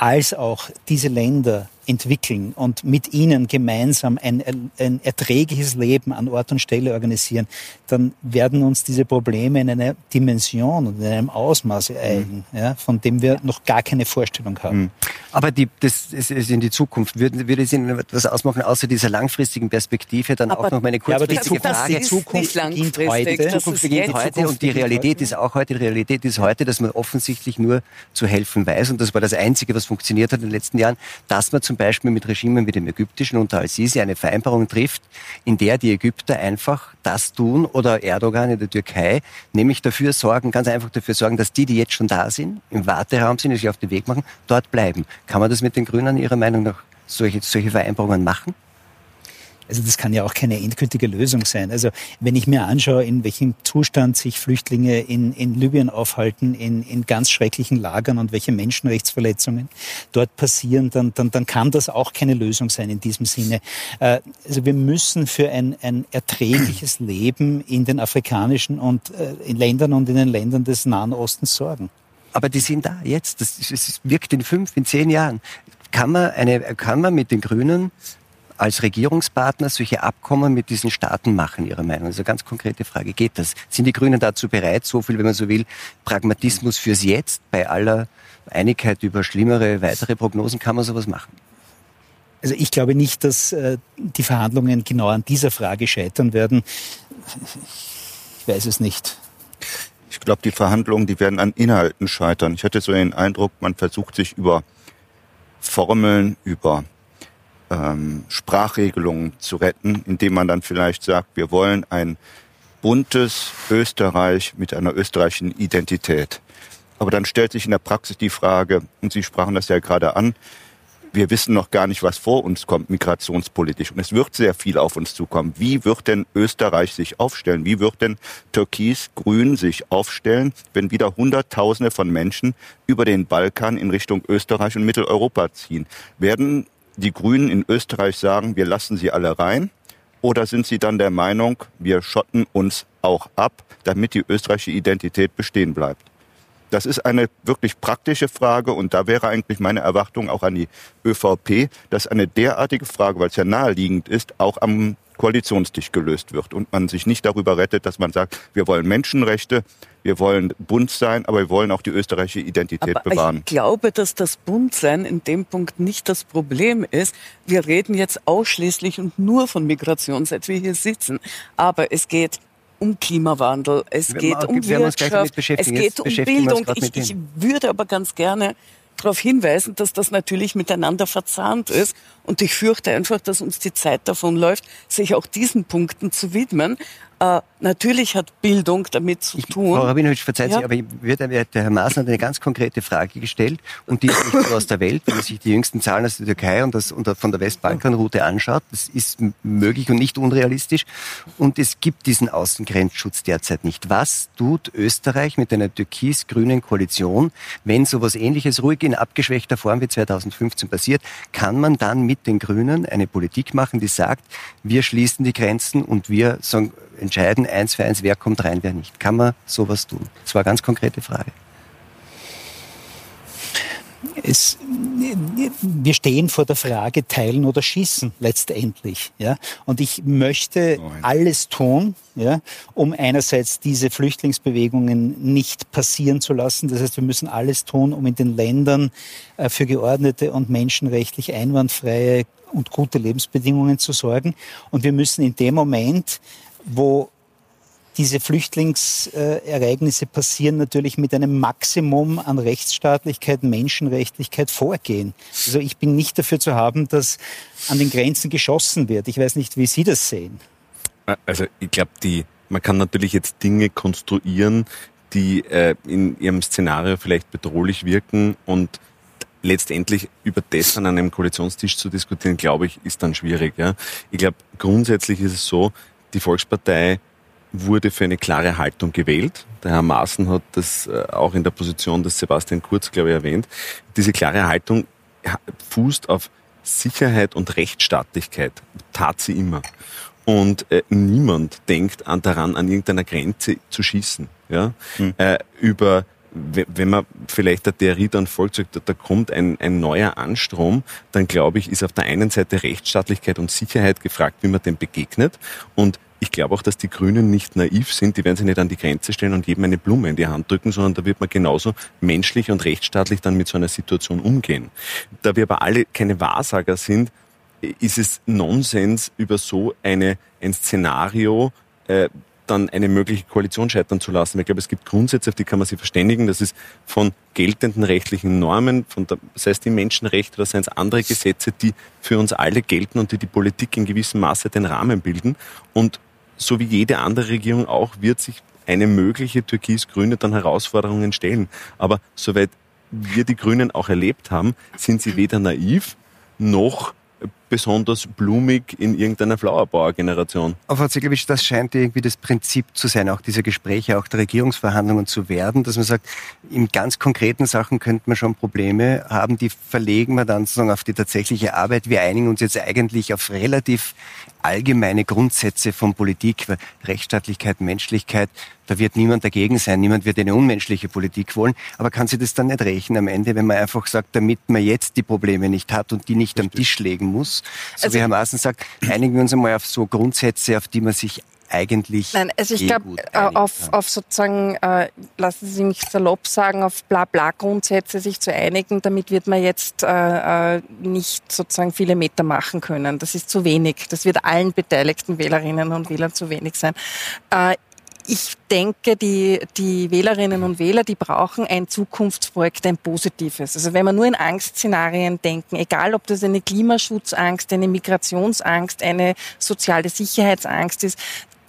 als auch diese Länder entwickeln und mit ihnen gemeinsam ein, ein erträgliches Leben an Ort und Stelle organisieren, dann werden uns diese Probleme in einer Dimension und in einem Ausmaß ereilen, mhm. ja, von dem wir noch gar keine Vorstellung haben. Mhm. Aber die, das ist in die Zukunft. Würde, würde es Ihnen etwas ausmachen, außer dieser langfristigen Perspektive, dann aber, auch noch meine kurzfristige ja, Frage. Die Zukunft beginnt heute. Die Zukunft beginnt heute und die Realität ist auch heute. Die Realität ist heute, dass man offensichtlich nur zu helfen weiß. Und das war das Einzige, was funktioniert hat in den letzten Jahren, dass man zum Beispiel mit Regimen wie dem ägyptischen unter Al-Sisi eine Vereinbarung trifft, in der die Ägypter einfach das tun oder Erdogan in der Türkei, nämlich dafür sorgen, ganz einfach dafür sorgen, dass die, die jetzt schon da sind, im Warteraum sind, die sich auf den Weg machen, dort bleiben. Kann man das mit den Grünen Ihrer Meinung nach solche, solche Vereinbarungen machen? Also das kann ja auch keine endgültige Lösung sein. Also wenn ich mir anschaue, in welchem Zustand sich Flüchtlinge in, in Libyen aufhalten, in, in ganz schrecklichen Lagern und welche Menschenrechtsverletzungen dort passieren, dann, dann, dann kann das auch keine Lösung sein in diesem Sinne. Äh, also wir müssen für ein, ein erträgliches [clears throat] Leben in den afrikanischen und äh, in Ländern und in den Ländern des Nahen Ostens sorgen. Aber die sind da jetzt. Das, das wirkt in fünf, in zehn Jahren. Kann man, eine, kann man mit den Grünen als Regierungspartner solche Abkommen mit diesen Staaten machen, Ihrer Meinung? Also ganz konkrete Frage, geht das? Sind die Grünen dazu bereit, so viel, wenn man so will, Pragmatismus fürs Jetzt, bei aller Einigkeit über schlimmere, weitere Prognosen, kann man sowas machen? Also ich glaube nicht, dass äh, die Verhandlungen genau an dieser Frage scheitern werden. Ich weiß es nicht. Ich glaube, die Verhandlungen, die werden an Inhalten scheitern. Ich hatte so den Eindruck, man versucht sich über Formeln, über ähm, Sprachregelungen zu retten, indem man dann vielleicht sagt, wir wollen ein buntes Österreich mit einer österreichischen Identität. Aber dann stellt sich in der Praxis die Frage, und Sie sprachen das ja gerade an, wir wissen noch gar nicht, was vor uns kommt, migrationspolitisch. Und es wird sehr viel auf uns zukommen. Wie wird denn Österreich sich aufstellen? Wie wird denn Türkis-Grün sich aufstellen, wenn wieder Hunderttausende von Menschen über den Balkan in Richtung Österreich und Mitteleuropa ziehen? Werden die Grünen in Österreich sagen, wir lassen sie alle rein? Oder sind sie dann der Meinung, wir schotten uns auch ab, damit die österreichische Identität bestehen bleibt? Das ist eine wirklich praktische Frage und da wäre eigentlich meine Erwartung auch an die ÖVP, dass eine derartige Frage, weil es ja naheliegend ist, auch am Koalitionstisch gelöst wird und man sich nicht darüber rettet, dass man sagt, wir wollen Menschenrechte, wir wollen bunt sein, aber wir wollen auch die österreichische Identität aber bewahren. Ich glaube, dass das Buntsein in dem Punkt nicht das Problem ist. Wir reden jetzt ausschließlich und nur von Migration, seit wir hier sitzen. Aber es geht um Klimawandel, es geht um Wirtschaft, es geht um Bildung. Ich, ich würde aber ganz gerne darauf hinweisen, dass das natürlich miteinander verzahnt ist. Und ich fürchte einfach, dass uns die Zeit davon läuft, sich auch diesen Punkten zu widmen. Äh, natürlich hat Bildung damit zu tun. Frau Rabinowitsch, verzeiht ja. Sie, aber wird, der Herr Maaßen hat eine ganz konkrete Frage gestellt und die ist nicht so aus der Welt. Wenn man sich die jüngsten Zahlen aus der Türkei und, das, und von der Westbalkanroute anschaut, das ist möglich und nicht unrealistisch. Und es gibt diesen Außengrenzschutz derzeit nicht. Was tut Österreich mit einer türkis-grünen Koalition, wenn sowas ähnliches ruhig in abgeschwächter Form wie 2015 passiert? Kann man dann mit den Grünen eine Politik machen, die sagt, wir schließen die Grenzen und wir sagen, entscheiden eins für eins, wer kommt rein, wer nicht. Kann man sowas tun? Das war eine ganz konkrete Frage. Es, wir stehen vor der Frage teilen oder schießen letztendlich. Ja? Und ich möchte alles tun, ja, um einerseits diese Flüchtlingsbewegungen nicht passieren zu lassen. Das heißt, wir müssen alles tun, um in den Ländern äh, für geordnete und menschenrechtlich einwandfreie und gute Lebensbedingungen zu sorgen. Und wir müssen in dem Moment wo diese Flüchtlingsereignisse passieren, natürlich mit einem Maximum an Rechtsstaatlichkeit, Menschenrechtlichkeit vorgehen. Also ich bin nicht dafür zu haben, dass an den Grenzen geschossen wird. Ich weiß nicht, wie Sie das sehen. Also ich glaube, die man kann natürlich jetzt Dinge konstruieren, die äh, in ihrem Szenario vielleicht bedrohlich wirken und letztendlich über das an einem Koalitionstisch zu diskutieren, glaube ich, ist dann schwierig. Ja? Ich glaube, grundsätzlich ist es so, die Volkspartei wurde für eine klare Haltung gewählt. Der Herr Maaßen hat das äh, auch in der Position des Sebastian Kurz, glaube ich, erwähnt. Diese klare Haltung fußt auf Sicherheit und Rechtsstaatlichkeit. Tat sie immer. Und äh, niemand denkt an, daran, an irgendeiner Grenze zu schießen. Ja? Hm. Äh, über wenn man vielleicht der Theorie dann folgt, sagt, da kommt ein, ein neuer Anstrom, dann glaube ich, ist auf der einen Seite Rechtsstaatlichkeit und Sicherheit gefragt, wie man dem begegnet. Und ich glaube auch, dass die Grünen nicht naiv sind. Die werden sich nicht an die Grenze stellen und jedem eine Blume in die Hand drücken, sondern da wird man genauso menschlich und rechtsstaatlich dann mit so einer Situation umgehen. Da wir aber alle keine Wahrsager sind, ist es Nonsens, über so eine, ein Szenario äh, dann eine mögliche Koalition scheitern zu lassen. Ich glaube, es gibt Grundsätze, auf die kann man sich verständigen. Das ist von geltenden rechtlichen Normen, von der, sei es die Menschenrechte oder seien es andere Gesetze, die für uns alle gelten und die die Politik in gewissem Maße den Rahmen bilden. Und so wie jede andere Regierung auch, wird sich eine mögliche türkis-grüne dann Herausforderungen stellen. Aber soweit wir die Grünen auch erlebt haben, sind sie weder naiv noch besonders blumig in irgendeiner Flowerbauer-Generation. Aber Frau Zeglowitsch, das scheint irgendwie das Prinzip zu sein, auch dieser Gespräche, auch der Regierungsverhandlungen zu werden, dass man sagt, in ganz konkreten Sachen könnte man schon Probleme haben, die verlegen wir dann sozusagen auf die tatsächliche Arbeit. Wir einigen uns jetzt eigentlich auf relativ allgemeine Grundsätze von Politik, Rechtsstaatlichkeit, Menschlichkeit, da wird niemand dagegen sein, niemand wird eine unmenschliche Politik wollen, aber kann sie das dann nicht rächen am Ende, wenn man einfach sagt, damit man jetzt die Probleme nicht hat und die nicht Richtig. am Tisch legen muss, so also, wie Herr Maaßen sagt, einigen wir uns einmal auf so Grundsätze, auf die man sich eigentlich. Nein, also ich eh glaube, äh, auf, auf sozusagen, äh, lassen Sie mich salopp sagen, auf Blabla-Grundsätze sich zu einigen, damit wird man jetzt äh, äh, nicht sozusagen viele Meter machen können. Das ist zu wenig. Das wird allen beteiligten Wählerinnen und Wählern zu wenig sein. Äh, ich denke, die, die Wählerinnen und Wähler, die brauchen ein Zukunftsprojekt, ein positives. Also wenn wir nur in Angstszenarien denken, egal ob das eine Klimaschutzangst, eine Migrationsangst, eine soziale Sicherheitsangst ist,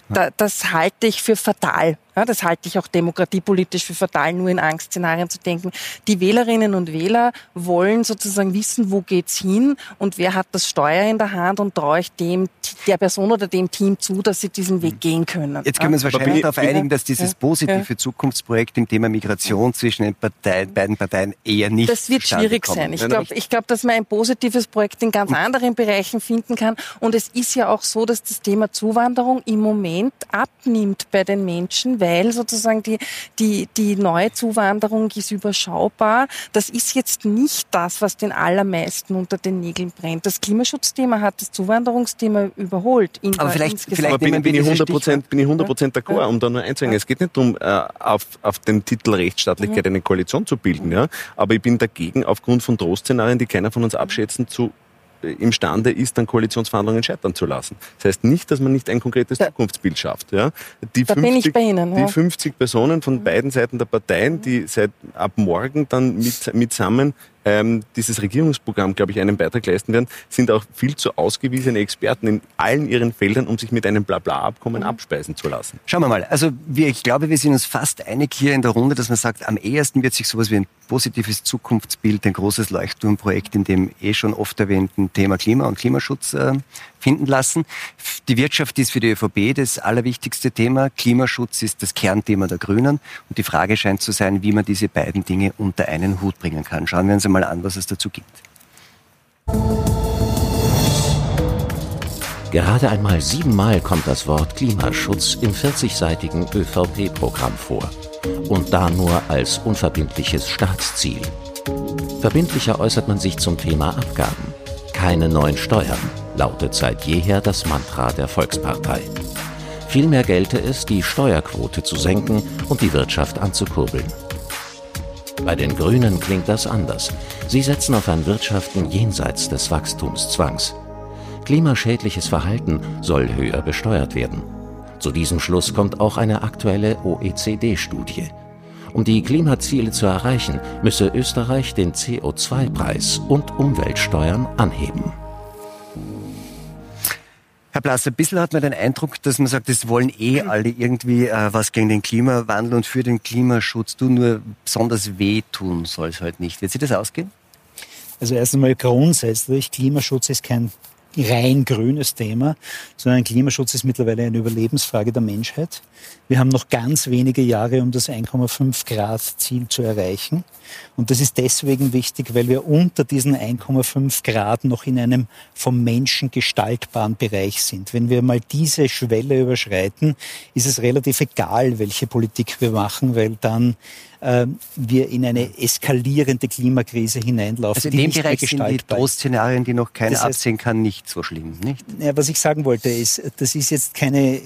da, das halte ich für fatal. Ja, das halte ich auch demokratiepolitisch für fatal, nur in Angstszenarien zu denken. Die Wählerinnen und Wähler wollen sozusagen wissen, wo geht's hin und wer hat das Steuer in der Hand und traue ich dem, der Person oder dem Team zu, dass sie diesen Weg gehen können. Jetzt können wir uns wahrscheinlich darauf einigen, dass dieses positive Zukunftsprojekt im Thema Migration zwischen den Parteien, beiden Parteien eher nicht Das wird schwierig kommen. sein. Ich glaube, ich glaub, dass man ein positives Projekt in ganz anderen Bereichen finden kann. Und es ist ja auch so, dass das Thema Zuwanderung im Moment abnimmt bei den Menschen, weil sozusagen die, die, die neue Zuwanderung ist überschaubar. Das ist jetzt nicht das, was den allermeisten unter den Nägeln brennt. Das Klimaschutzthema hat das Zuwanderungsthema überholt. Aber vielleicht, vielleicht bin, bin, ich 100 Prozent, bin ich 100 Prozent d'accord, ja. um da nur einzuhängen. Es geht nicht darum, äh, auf, auf den Titel Rechtsstaatlichkeit mhm. eine Koalition zu bilden, ja. Aber ich bin dagegen, aufgrund von Drohszenarien, die keiner von uns abschätzen, zu imstande ist, dann Koalitionsverhandlungen scheitern zu lassen. Das heißt nicht, dass man nicht ein konkretes da, Zukunftsbild schafft. Ja? Die, da 50, Ihnen, ja. die 50 Personen von beiden Seiten der Parteien, die seit ab morgen dann mit, mitsammen ähm, dieses Regierungsprogramm, glaube ich, einen Beitrag leisten werden, sind auch viel zu ausgewiesene Experten in allen ihren Feldern, um sich mit einem Blabla-Abkommen mhm. abspeisen zu lassen. Schauen wir mal. Also wir, ich glaube, wir sind uns fast einig hier in der Runde, dass man sagt, am ehesten wird sich sowas wie ein positives Zukunftsbild, ein großes Leuchtturmprojekt in dem eh schon oft erwähnten Thema Klima und Klimaschutz äh, finden lassen. Die Wirtschaft ist für die ÖVP das allerwichtigste Thema. Klimaschutz ist das Kernthema der Grünen. Und die Frage scheint zu sein, wie man diese beiden Dinge unter einen Hut bringen kann. Schauen wir uns einmal an, was es dazu gibt. Gerade einmal siebenmal kommt das Wort Klimaschutz im 40-seitigen ÖVP-Programm vor. Und da nur als unverbindliches Staatsziel. Verbindlicher äußert man sich zum Thema Abgaben. Keine neuen Steuern, lautet seit jeher das Mantra der Volkspartei. Vielmehr gelte es, die Steuerquote zu senken und die Wirtschaft anzukurbeln. Bei den Grünen klingt das anders. Sie setzen auf ein Wirtschaften jenseits des Wachstumszwangs. Klimaschädliches Verhalten soll höher besteuert werden. Zu diesem Schluss kommt auch eine aktuelle OECD-Studie. Um die Klimaziele zu erreichen, müsse Österreich den CO2-Preis und Umweltsteuern anheben. Herr Blass, ein bisschen hat man den Eindruck, dass man sagt, es wollen eh alle irgendwie äh, was gegen den Klimawandel und für den Klimaschutz tun, nur besonders wehtun soll es halt nicht. Wird sich das ausgehen? Also erst einmal grundsätzlich, Klimaschutz ist kein rein grünes Thema, sondern Klimaschutz ist mittlerweile eine Überlebensfrage der Menschheit. Wir haben noch ganz wenige Jahre, um das 1,5 Grad Ziel zu erreichen. Und das ist deswegen wichtig, weil wir unter diesen 1,5 Grad noch in einem vom Menschen gestaltbaren Bereich sind. Wenn wir mal diese Schwelle überschreiten, ist es relativ egal, welche Politik wir machen, weil dann äh, wir in eine eskalierende Klimakrise hineinlaufen. Also in dem Bereich sind die Trostszenarien, die noch keiner das heißt, absehen kann, nicht so schlimm, nicht? Ja, was ich sagen wollte ist, das ist jetzt keine,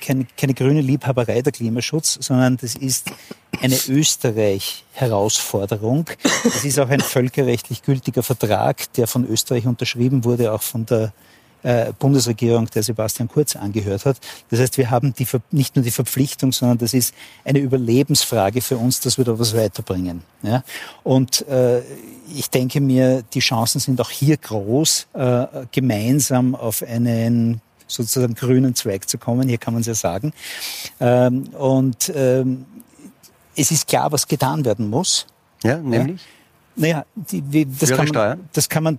keine, keine grüne Liebhaberei der Klimaschutz, sondern das ist eine Österreich-Herausforderung. Es ist auch ein völkerrechtlich gültiger Vertrag, der von Österreich unterschrieben wurde, auch von der äh, Bundesregierung, der Sebastian Kurz angehört hat. Das heißt, wir haben die, nicht nur die Verpflichtung, sondern das ist eine Überlebensfrage für uns, dass wir da was weiterbringen. Ja? Und äh, ich denke mir, die Chancen sind auch hier groß, äh, gemeinsam auf einen sozusagen grünen Zweig zu kommen. Hier kann man es ja sagen. Ähm, und ähm, es ist klar, was getan werden muss. Ja, nämlich? Ja. Naja, die, wie, das, kann man, das kann man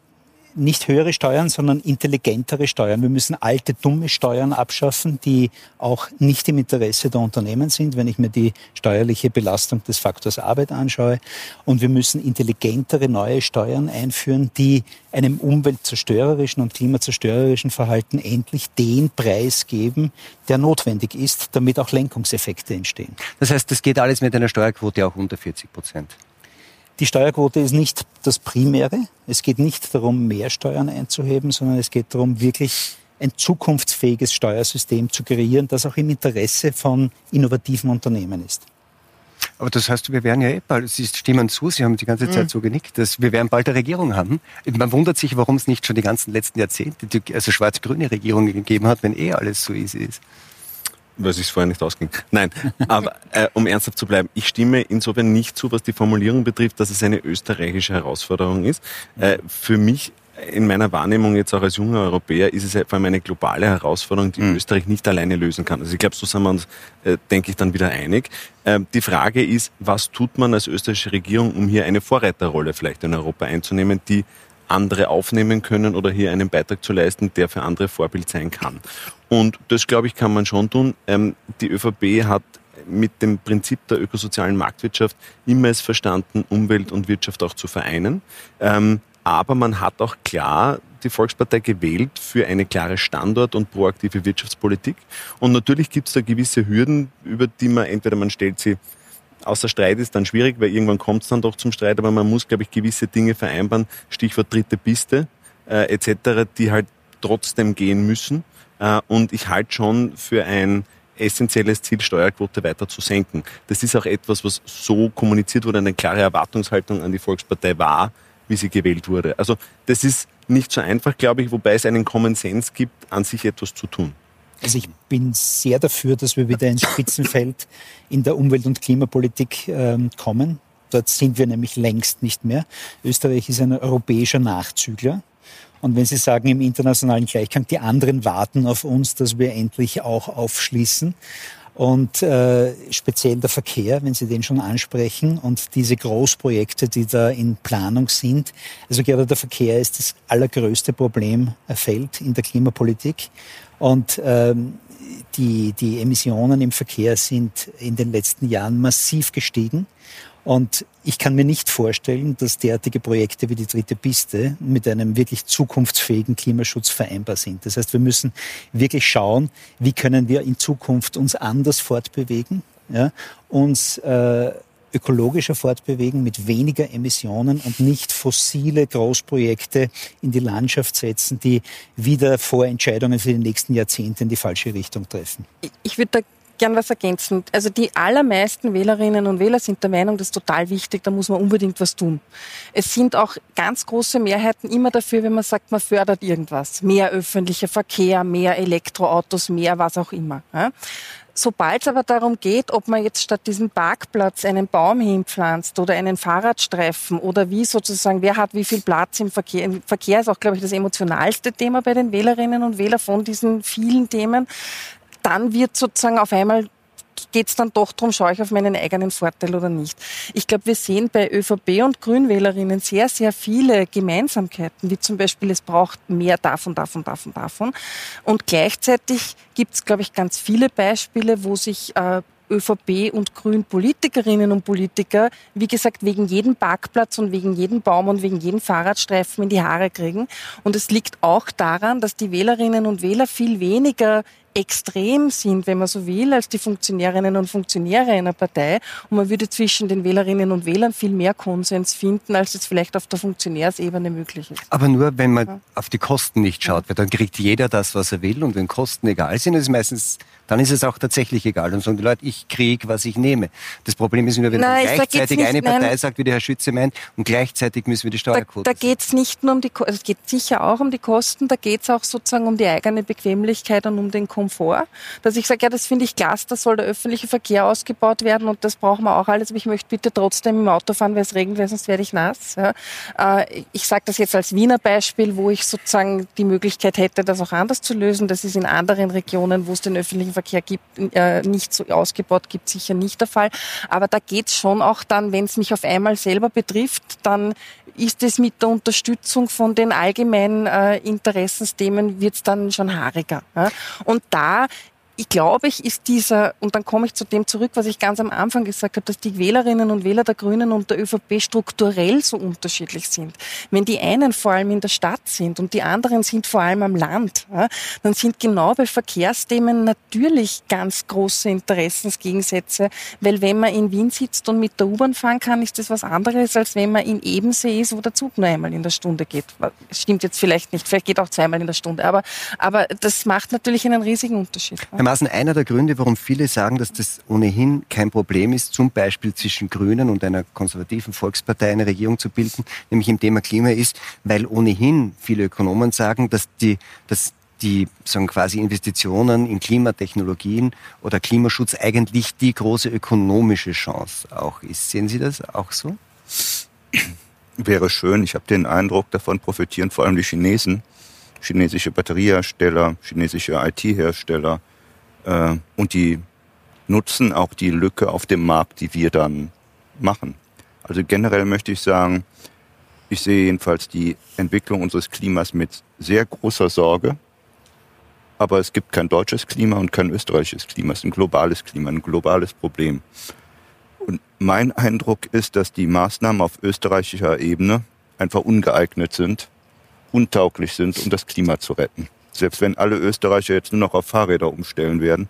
nicht höhere Steuern, sondern intelligentere Steuern. Wir müssen alte, dumme Steuern abschaffen, die auch nicht im Interesse der Unternehmen sind, wenn ich mir die steuerliche Belastung des Faktors Arbeit anschaue. Und wir müssen intelligentere neue Steuern einführen, die einem umweltzerstörerischen und klimazerstörerischen Verhalten endlich den Preis geben, der notwendig ist, damit auch Lenkungseffekte entstehen. Das heißt, das geht alles mit einer Steuerquote auch unter 40 Prozent. Die Steuerquote ist nicht das Primäre. Es geht nicht darum, mehr Steuern einzuheben, sondern es geht darum, wirklich ein zukunftsfähiges Steuersystem zu kreieren, das auch im Interesse von innovativen Unternehmen ist. Aber das heißt, wir werden ja eh bald, Sie stimmen zu, Sie haben die ganze Zeit mhm. so genickt, dass wir werden bald eine Regierung haben. Man wundert sich, warum es nicht schon die ganzen letzten Jahrzehnte, also schwarz-grüne Regierungen gegeben hat, wenn eh alles so easy ist weil sich vorher nicht ausging. Nein, aber äh, um ernsthaft zu bleiben, ich stimme insofern nicht zu, was die Formulierung betrifft, dass es eine österreichische Herausforderung ist. Äh, für mich in meiner Wahrnehmung jetzt auch als junger Europäer ist es vor allem eine globale Herausforderung, die mhm. Österreich nicht alleine lösen kann. Also ich glaube, so sind wir uns, äh, denke ich, dann wieder einig. Äh, die Frage ist, was tut man als österreichische Regierung, um hier eine Vorreiterrolle vielleicht in Europa einzunehmen, die andere aufnehmen können oder hier einen Beitrag zu leisten, der für andere Vorbild sein kann. Und das, glaube ich, kann man schon tun. Ähm, die ÖVP hat mit dem Prinzip der ökosozialen Marktwirtschaft immer es verstanden, Umwelt und Wirtschaft auch zu vereinen. Ähm, aber man hat auch klar die Volkspartei gewählt für eine klare Standort- und proaktive Wirtschaftspolitik. Und natürlich gibt es da gewisse Hürden, über die man entweder man stellt sie Außer Streit ist dann schwierig, weil irgendwann kommt es dann doch zum Streit, aber man muss, glaube ich, gewisse Dinge vereinbaren, Stichwort dritte Piste äh, etc., die halt trotzdem gehen müssen. Äh, und ich halte schon für ein essentielles Ziel, Steuerquote weiter zu senken. Das ist auch etwas, was so kommuniziert wurde, eine klare Erwartungshaltung an die Volkspartei war, wie sie gewählt wurde. Also das ist nicht so einfach, glaube ich, wobei es einen Common Sense gibt, an sich etwas zu tun. Also ich bin sehr dafür, dass wir wieder ins Spitzenfeld in der Umwelt- und Klimapolitik ähm, kommen. Dort sind wir nämlich längst nicht mehr. Österreich ist ein europäischer Nachzügler. Und wenn Sie sagen, im internationalen Gleichklang, die anderen warten auf uns, dass wir endlich auch aufschließen. Und äh, speziell der Verkehr, wenn Sie den schon ansprechen, und diese Großprojekte, die da in Planung sind. Also gerade der Verkehr ist das allergrößte Problemfeld in der Klimapolitik. Und ähm, die, die Emissionen im Verkehr sind in den letzten Jahren massiv gestiegen. Und ich kann mir nicht vorstellen, dass derartige Projekte wie die dritte Piste mit einem wirklich zukunftsfähigen Klimaschutz vereinbar sind. Das heißt, wir müssen wirklich schauen, wie können wir in Zukunft uns anders fortbewegen, ja, uns äh, ökologischer fortbewegen, mit weniger Emissionen und nicht fossile Großprojekte in die Landschaft setzen, die wieder Vorentscheidungen für die nächsten Jahrzehnte in die falsche Richtung treffen. Ich würde da gern was ergänzen. Also die allermeisten Wählerinnen und Wähler sind der Meinung, das ist total wichtig, da muss man unbedingt was tun. Es sind auch ganz große Mehrheiten immer dafür, wenn man sagt, man fördert irgendwas. Mehr öffentlicher Verkehr, mehr Elektroautos, mehr was auch immer. Sobald es aber darum geht, ob man jetzt statt diesem Parkplatz einen Baum hinpflanzt oder einen Fahrradstreifen oder wie sozusagen, wer hat wie viel Platz im Verkehr. Im Verkehr ist auch, glaube ich, das emotionalste Thema bei den Wählerinnen und Wählern von diesen vielen Themen. Dann wird sozusagen auf einmal geht es dann doch darum, schaue ich auf meinen eigenen Vorteil oder nicht. Ich glaube, wir sehen bei ÖVP und Grünwählerinnen sehr, sehr viele Gemeinsamkeiten, wie zum Beispiel, es braucht mehr davon, davon, davon, davon. Und gleichzeitig gibt es, glaube ich, ganz viele Beispiele, wo sich äh, ÖVP und Grün Politikerinnen und Politiker, wie gesagt, wegen jedem Parkplatz und wegen jedem Baum und wegen jedem Fahrradstreifen in die Haare kriegen. Und es liegt auch daran, dass die Wählerinnen und Wähler viel weniger extrem sind, wenn man so will, als die Funktionärinnen und Funktionäre einer Partei. Und man würde zwischen den Wählerinnen und Wählern viel mehr Konsens finden, als es vielleicht auf der Funktionärsebene möglich ist. Aber nur, wenn man ja. auf die Kosten nicht schaut, weil dann kriegt jeder das, was er will. Und wenn Kosten egal sind, ist es meistens dann ist es auch tatsächlich egal. Dann sagen die Leute, ich kriege, was ich nehme. Das Problem ist nur, wenn nein, gleichzeitig nicht, eine Partei nein. sagt, wie der Herr Schütze meint, und gleichzeitig müssen wir die Steuerquote. Da, da geht es nicht nur um die, also es geht sicher auch um die Kosten, da geht es auch sozusagen um die eigene Bequemlichkeit und um den Komfort. Dass ich sage, ja, das finde ich klasse, da soll der öffentliche Verkehr ausgebaut werden und das brauchen wir auch alles, aber ich möchte bitte trotzdem im Auto fahren, weil es regnet, weil sonst werde ich nass. Ja. Äh, ich sage das jetzt als Wiener Beispiel, wo ich sozusagen die Möglichkeit hätte, das auch anders zu lösen. Das ist in anderen Regionen, wo es den öffentlichen Verkehr gibt, äh, nicht so ausgebaut gibt, sicher nicht der Fall. Aber da geht es schon auch dann, wenn es mich auf einmal selber betrifft, dann ist es mit der Unterstützung von den allgemeinen äh, Interessensthemen wird es dann schon haariger. Ja? Und da ich glaube, ich ist dieser, und dann komme ich zu dem zurück, was ich ganz am Anfang gesagt habe, dass die Wählerinnen und Wähler der Grünen und der ÖVP strukturell so unterschiedlich sind. Wenn die einen vor allem in der Stadt sind und die anderen sind vor allem am Land, ja, dann sind genau bei Verkehrsthemen natürlich ganz große Interessensgegensätze, weil wenn man in Wien sitzt und mit der U-Bahn fahren kann, ist das was anderes, als wenn man in Ebensee ist, wo der Zug nur einmal in der Stunde geht. Stimmt jetzt vielleicht nicht, vielleicht geht auch zweimal in der Stunde, aber, aber das macht natürlich einen riesigen Unterschied. Ja gewissermaßen einer der Gründe, warum viele sagen, dass das ohnehin kein Problem ist, zum Beispiel zwischen Grünen und einer konservativen Volkspartei eine Regierung zu bilden, nämlich im Thema Klima ist, weil ohnehin viele Ökonomen sagen, dass die, dass die sagen quasi Investitionen in Klimatechnologien oder Klimaschutz eigentlich die große ökonomische Chance auch ist. Sehen Sie das auch so? Wäre schön. Ich habe den Eindruck, davon profitieren vor allem die Chinesen, chinesische Batteriehersteller, chinesische IT-Hersteller, äh, und die nutzen auch die Lücke auf dem Markt, die wir dann machen. Also generell möchte ich sagen, ich sehe jedenfalls die Entwicklung unseres Klimas mit sehr großer Sorge. Aber es gibt kein deutsches Klima und kein österreichisches Klima. Es ist ein globales Klima, ein globales Problem. Und mein Eindruck ist, dass die Maßnahmen auf österreichischer Ebene einfach ungeeignet sind, untauglich sind, um das Klima zu retten. Selbst wenn alle Österreicher jetzt nur noch auf Fahrräder umstellen werden,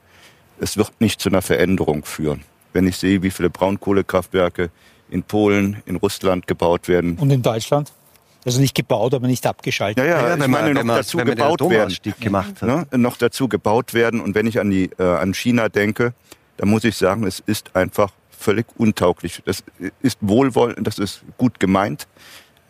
es wird nicht zu einer Veränderung führen. Wenn ich sehe, wie viele Braunkohlekraftwerke in Polen, in Russland gebaut werden. Und in Deutschland? Also nicht gebaut, aber nicht abgeschaltet. Ja, ja, ja ich meine, noch dazu gebaut werden. Gemacht hat. Ne? Noch dazu gebaut werden. Und wenn ich an, die, äh, an China denke, dann muss ich sagen, es ist einfach völlig untauglich. Das ist wohlwollend, das ist gut gemeint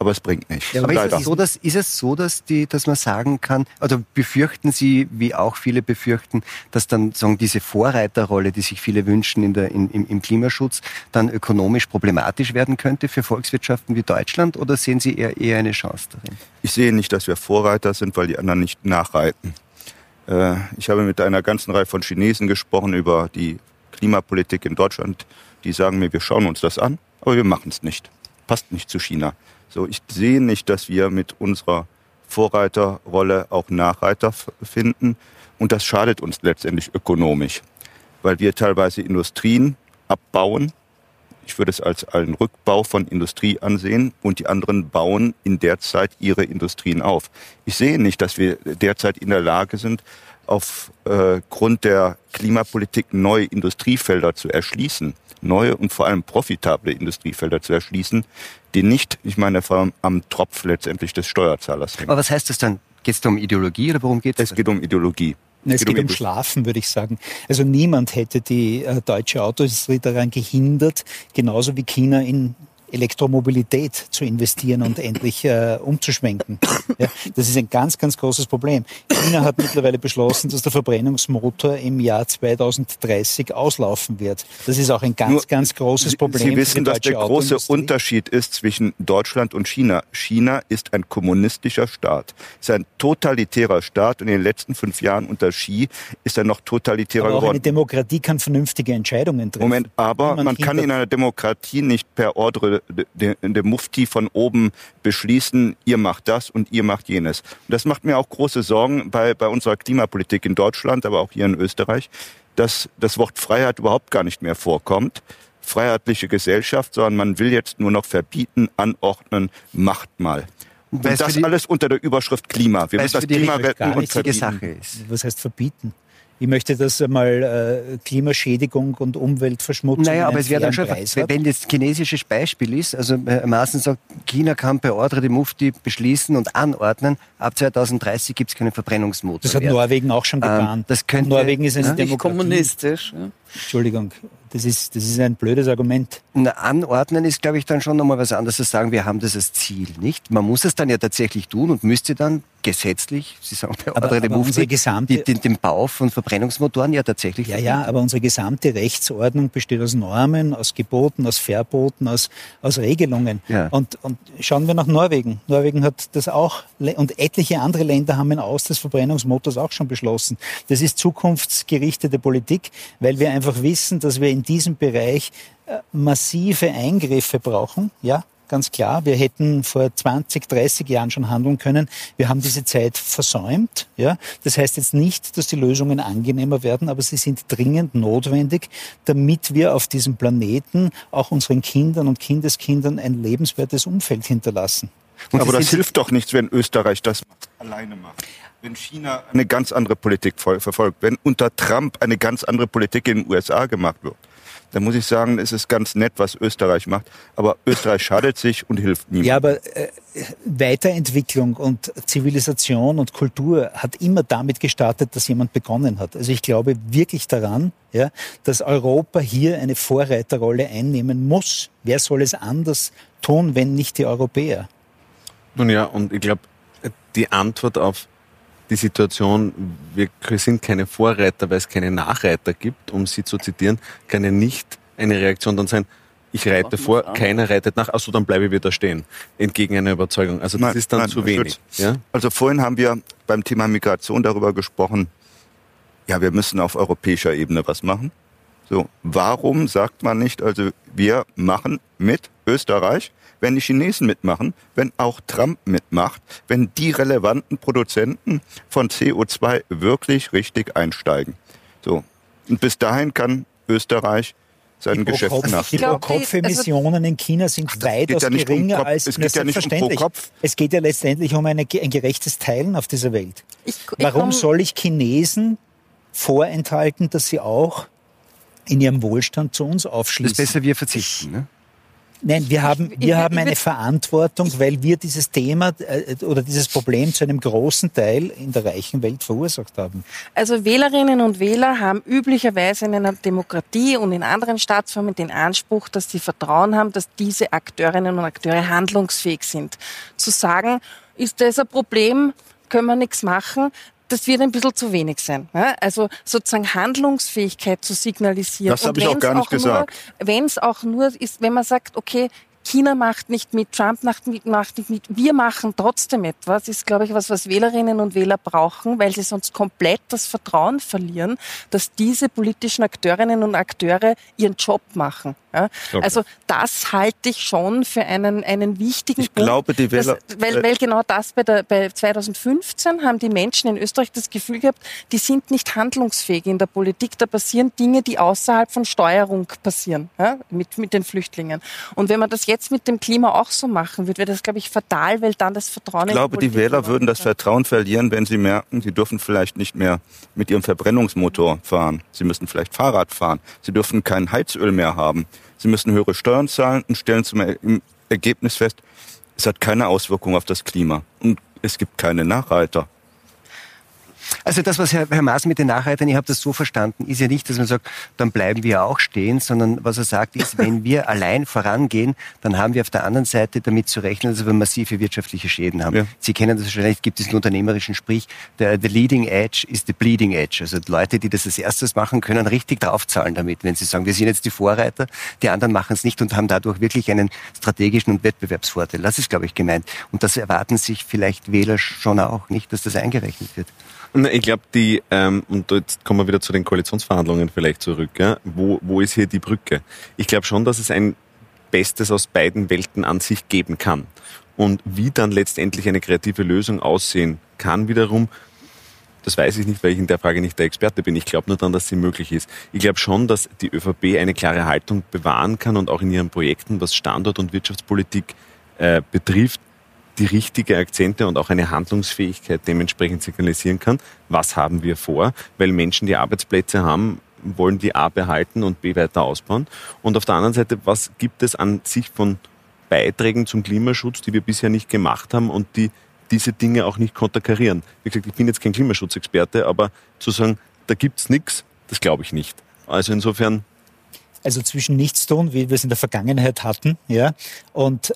aber es bringt nichts. Ja, aber ist es, so, dass, ist es so, dass, die, dass man sagen kann, also befürchten Sie, wie auch viele befürchten, dass dann sagen, diese Vorreiterrolle, die sich viele wünschen in der, in, im, im Klimaschutz, dann ökonomisch problematisch werden könnte für Volkswirtschaften wie Deutschland oder sehen Sie eher, eher eine Chance darin? Ich sehe nicht, dass wir Vorreiter sind, weil die anderen nicht nachreiten. Äh, ich habe mit einer ganzen Reihe von Chinesen gesprochen über die Klimapolitik in Deutschland. Die sagen mir, wir schauen uns das an, aber wir machen es nicht. Passt nicht zu China. So, ich sehe nicht, dass wir mit unserer Vorreiterrolle auch Nachreiter finden. Und das schadet uns letztendlich ökonomisch, weil wir teilweise Industrien abbauen. Ich würde es als einen Rückbau von Industrie ansehen und die anderen bauen in der Zeit ihre Industrien auf. Ich sehe nicht, dass wir derzeit in der Lage sind, aufgrund äh, der Klimapolitik neue Industriefelder zu erschließen, neue und vor allem profitable Industriefelder zu erschließen, die nicht, ich meine, vor allem am Tropf letztendlich des Steuerzahlers hängen. Aber was heißt das dann? Geht es da um Ideologie oder worum geht es? Es geht um Ideologie. Es geht um Schlafen, würde ich sagen. Also niemand hätte die äh, deutsche Autoindustrie daran gehindert, genauso wie China in Elektromobilität zu investieren und endlich äh, umzuschwenken. Ja, das ist ein ganz, ganz großes Problem. China hat mittlerweile beschlossen, dass der Verbrennungsmotor im Jahr 2030 auslaufen wird. Das ist auch ein ganz, Nur, ganz großes Problem. Sie wissen, dass der große Unterschied ist zwischen Deutschland und China. China ist ein kommunistischer Staat, ist ein totalitärer Staat und in den letzten fünf Jahren unter Xi ist er noch totalitärer aber auch geworden. Eine Demokratie kann vernünftige Entscheidungen treffen. Moment, aber man kann in einer Demokratie nicht per Ordre der, der Mufti von oben beschließen, ihr macht das und ihr macht jenes. Und das macht mir auch große Sorgen bei, bei unserer Klimapolitik in Deutschland, aber auch hier in Österreich, dass das Wort Freiheit überhaupt gar nicht mehr vorkommt. Freiheitliche Gesellschaft, sondern man will jetzt nur noch verbieten, anordnen, macht mal. Und das alles unter der Überschrift Klima. Wir müssen das Klima retten und verbieten. Sache ist. Was heißt verbieten? Ich möchte, dass einmal äh, Klimaschädigung und Umweltverschmutzung. Naja, aber es wäre dann schon, Preis wenn das chinesische Beispiel ist, also äh, Maaßen sagt, China kann per Ordre die Mufti beschließen und anordnen, ab 2030 gibt es keine Verbrennungsmotor. Das hat mehr. Norwegen auch schon Ähm, getan. das könnte- Norwegen ist eine Demokratie. kommunistisch. Ja. Entschuldigung, das ist, das ist ein blödes Argument. Na, anordnen ist, glaube ich, dann schon nochmal was anderes, zu sagen, wir haben das als Ziel, nicht? Man muss es dann ja tatsächlich tun und müsste dann gesetzlich, Sie sagen per Aber- aber Mufti, gesamte- die, den, den Bau von Verbrennungsmotoren ja tatsächlich Ja, ja, aber unsere gesamte Rechtsordnung besteht aus Normen, aus Geboten, aus Verboten, aus, aus Regelungen. Ja. Und, und schauen wir nach Norwegen. Norwegen hat das auch, und etliche andere Länder haben ein Aus des Verbrennungsmotors auch schon beschlossen. Das ist zukunftsgerichtete Politik, weil wir einfach wissen, dass wir in diesem Bereich äh, massive Eingriffe brauchen, ja, ganz klar. Wir hätten vor 20, 30 Jahren schon handeln können. Wir haben diese Zeit versäumt. Ja? Das heißt jetzt nicht, dass die Lösungen angenehmer werden, aber sie sind dringend notwendig, damit wir auf diesem Planeten auch unseren Kindern und Kindeskindern ein lebenswertes Umfeld hinterlassen. Und Aber das hilft doch nichts, wenn Österreich das alleine macht. Wenn China eine ganz andere Politik verfolgt, wenn unter Trump eine ganz andere Politik in den USA gemacht wird, dann muss ich sagen, es ist ganz nett, was Österreich macht. Aber Österreich schadet sich und hilft niemandem. Ja, aber äh, Weiterentwicklung und Zivilisation und Kultur hat immer damit gestartet, dass jemand begonnen hat. Also ich glaube wirklich daran, ja, dass Europa hier eine Vorreiterrolle einnehmen muss. Wer soll es anders tun, wenn nicht die Europäer? Nun ja, und ich glaube, die Antwort auf die Situation, wir sind keine Vorreiter, weil es keine Nachreiter gibt, um sie zu zitieren, kann ja nicht eine Reaktion dann sein, ich reite vor, an. keiner reitet nach, also dann bleibe ich wieder stehen, entgegen einer Überzeugung. Also das Nein, ist dann nein, zu wenig. Ja? Also vorhin haben wir beim Thema Migration darüber gesprochen, ja, wir müssen auf europäischer Ebene was machen. So, warum sagt man nicht, also wir machen mit Österreich, wenn die Chinesen mitmachen, wenn auch Trump mitmacht, wenn die relevanten Produzenten von CO2 wirklich richtig einsteigen. So, und bis dahin kann Österreich sein Geschäft nach. die glaube, Pro-Kopf-Emissionen in China sind geht weitaus ja um geringer Kopf- als es geht ja nicht um Kopf. Es geht ja letztendlich um eine, ein gerechtes Teilen auf dieser Welt. Ich, ich Warum komm- soll ich Chinesen vorenthalten, dass sie auch in ihrem Wohlstand zu uns Das ist aufschließen? besser, wir verzichten. Ne? Nein, wir haben, wir haben eine Verantwortung, weil wir dieses Thema äh, oder dieses Problem zu einem großen Teil in der reichen Welt verursacht haben. Also Wählerinnen und Wähler haben üblicherweise in einer Demokratie und in anderen Staatsformen den Anspruch, dass sie Vertrauen haben, dass diese Akteurinnen und Akteure handlungsfähig sind. Zu sagen, ist das ein Problem, können wir nichts machen, das wird ein bisschen zu wenig sein. Also sozusagen Handlungsfähigkeit zu signalisieren. Das habe ich auch gar nicht gesagt. Wenn es auch nur ist, wenn man sagt, okay, China macht nicht mit, Trump macht nicht, macht nicht mit, wir machen trotzdem etwas, ist, glaube ich, was, was Wählerinnen und Wähler brauchen, weil sie sonst komplett das Vertrauen verlieren, dass diese politischen Akteurinnen und Akteure ihren Job machen. Ja? Okay. Also das halte ich schon für einen, einen wichtigen Ich Punkt. glaube, die Wähler- Das, weil, weil genau das bei, der, bei 2015 haben die Menschen in Österreich das Gefühl gehabt, die sind nicht handlungsfähig in der Politik. Da passieren Dinge, die außerhalb von Steuerung passieren, ja, mit, mit den Flüchtlingen. Und wenn man das jetzt mit dem Klima auch so machen würde, wäre das, glaube ich, fatal, weil dann das Vertrauen Ich glaube, in die die Wähler würden das Vertrauen verlieren, wenn sie merken, sie dürfen vielleicht nicht mehr mit ihrem Verbrennungsmotor fahren. Sie müssen vielleicht Fahrrad fahren. Sie dürfen kein Heizöl mehr haben. Sie müssen höhere Steuern zahlen und stellen zum Er- Ergebnis fest, es hat keine Auswirkung auf das Klima. Und es gibt keine Nachreiter. Also das, was Herr, Herr Maas mit den Nachreitern, ich habe das so verstanden, ist ja nicht, dass man sagt, dann bleiben wir auch stehen, sondern was er sagt ist, wenn wir [laughs] allein vorangehen, dann haben wir auf der anderen Seite damit zu rechnen, dass wir massive wirtschaftliche Schäden haben. Ja. Sie kennen das wahrscheinlich, gibt es einen unternehmerischen Sprich, der the leading edge is the bleeding edge. Also die Leute, die das als erstes machen, können richtig draufzahlen damit, wenn sie sagen, wir sind jetzt die Vorreiter, die anderen machen es nicht und haben dadurch wirklich einen strategischen und Wettbewerbsvorteil. Das ist, glaube ich, gemeint. Und das erwarten sich vielleicht Wähler schon auch nicht, dass das eingerechnet wird. Ich glaube, die, ähm, und jetzt kommen wir wieder zu den Koalitionsverhandlungen vielleicht zurück, ja? wo, wo ist hier die Brücke? Ich glaube schon, dass es ein Bestes aus beiden Welten an sich geben kann. Und wie dann letztendlich eine kreative Lösung aussehen kann wiederum, das weiß ich nicht, weil ich in der Frage nicht der Experte bin. Ich glaube nur dann, dass sie möglich ist. Ich glaube schon, dass die ÖVP eine klare Haltung bewahren kann und auch in ihren Projekten, was Standort- und Wirtschaftspolitik äh, betrifft, die richtige Akzente und auch eine Handlungsfähigkeit dementsprechend signalisieren kann. Was haben wir vor? Weil Menschen, die Arbeitsplätze haben, wollen die A behalten und B weiter ausbauen. Und auf der anderen Seite, was gibt es an sich von Beiträgen zum Klimaschutz, die wir bisher nicht gemacht haben und die diese Dinge auch nicht konterkarieren? Wie gesagt, ich bin jetzt kein Klimaschutzexperte, aber zu sagen, da gibt's nichts, das glaube ich nicht. Also insofern also zwischen Nichtstun, wie wir es in der Vergangenheit hatten, ja, und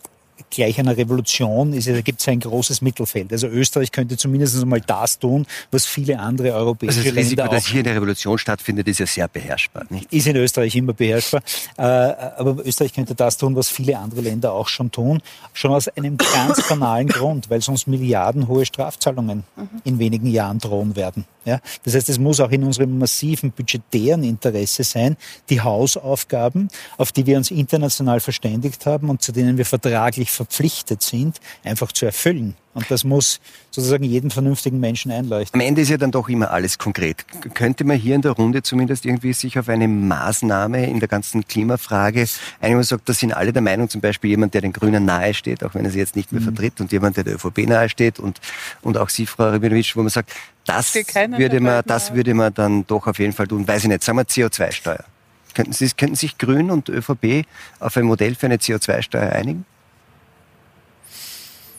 gleich einer Revolution ist, da gibt es ein großes Mittelfeld. Also Österreich könnte zumindest einmal das tun, was viele andere europäische also das Länder Risiko, dass hier eine Revolution stattfindet, ist ja sehr beherrschbar. Nicht? Ist in Österreich immer beherrschbar. Äh, aber Österreich könnte das tun, was viele andere Länder auch schon tun. Schon aus einem ganz banalen Grund, weil sonst milliardenhohe Strafzahlungen mhm. in wenigen Jahren drohen werden. Ja? Das heißt, es muss auch in unserem massiven budgetären Interesse sein, die Hausaufgaben, auf die wir uns international verständigt haben und zu denen wir vertraglich verpflichtet sind, einfach zu erfüllen. Und das muss sozusagen jeden vernünftigen Menschen einleuchten. Am Ende ist ja dann doch immer alles konkret. Könnte man hier in der Runde zumindest irgendwie sich auf eine Maßnahme in der ganzen Klimafrage einigen, sagt, da sind alle der Meinung, zum Beispiel jemand, der den Grünen nahe steht, auch wenn er sie jetzt nicht mehr mhm. vertritt, und jemand, der der ÖVP nahe steht und, und auch Sie, Frau Rabinowitsch, wo man sagt, das würde man, das würde man dann doch auf jeden Fall tun. Weiß ich nicht, sagen wir CO2-Steuer. Könnten, Sie, könnten sich Grün und ÖVP auf ein Modell für eine CO2-Steuer einigen?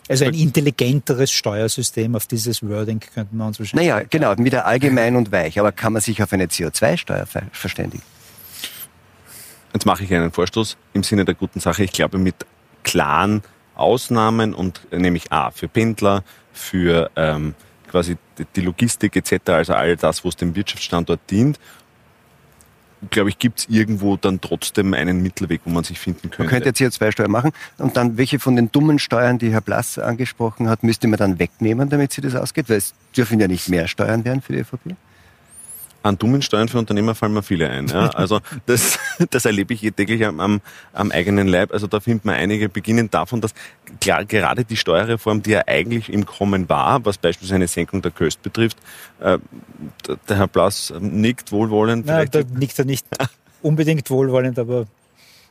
Also ein intelligenteres Steuersystem, auf dieses Wording könnten wir uns wahrscheinlich... Naja, genau, wieder allgemein und weich. Aber kann man sich auf eine CO2-Steuer verständigen? Jetzt mache ich einen Vorstoß im Sinne der guten Sache. Ich glaube, mit klaren Ausnahmen und nämlich A, für Pendler, für ähm, quasi die Logistik etc., also all das, wo es dem Wirtschaftsstandort dient glaube ich, gibt es irgendwo dann trotzdem einen Mittelweg, wo man sich finden könnte. Man könnte jetzt CO2-Steuer machen und dann welche von den dummen Steuern, die Herr Blass angesprochen hat, müsste man dann wegnehmen, damit sie das ausgeht? Weil es dürfen ja nicht mehr Steuern werden für die ÖVP. An dummen Steuern für Unternehmer fallen mir viele ein. Ja. [laughs] Also das, das erlebe ich täglich am, am, am eigenen Leib. Also da findet man einige, beginnen davon, dass klar, gerade die Steuerreform, die ja eigentlich im Kommen war, was beispielsweise eine Senkung der Köst betrifft, äh, der Herr Blass nickt wohlwollend. Nein, da nickt er nicht [laughs] unbedingt wohlwollend, aber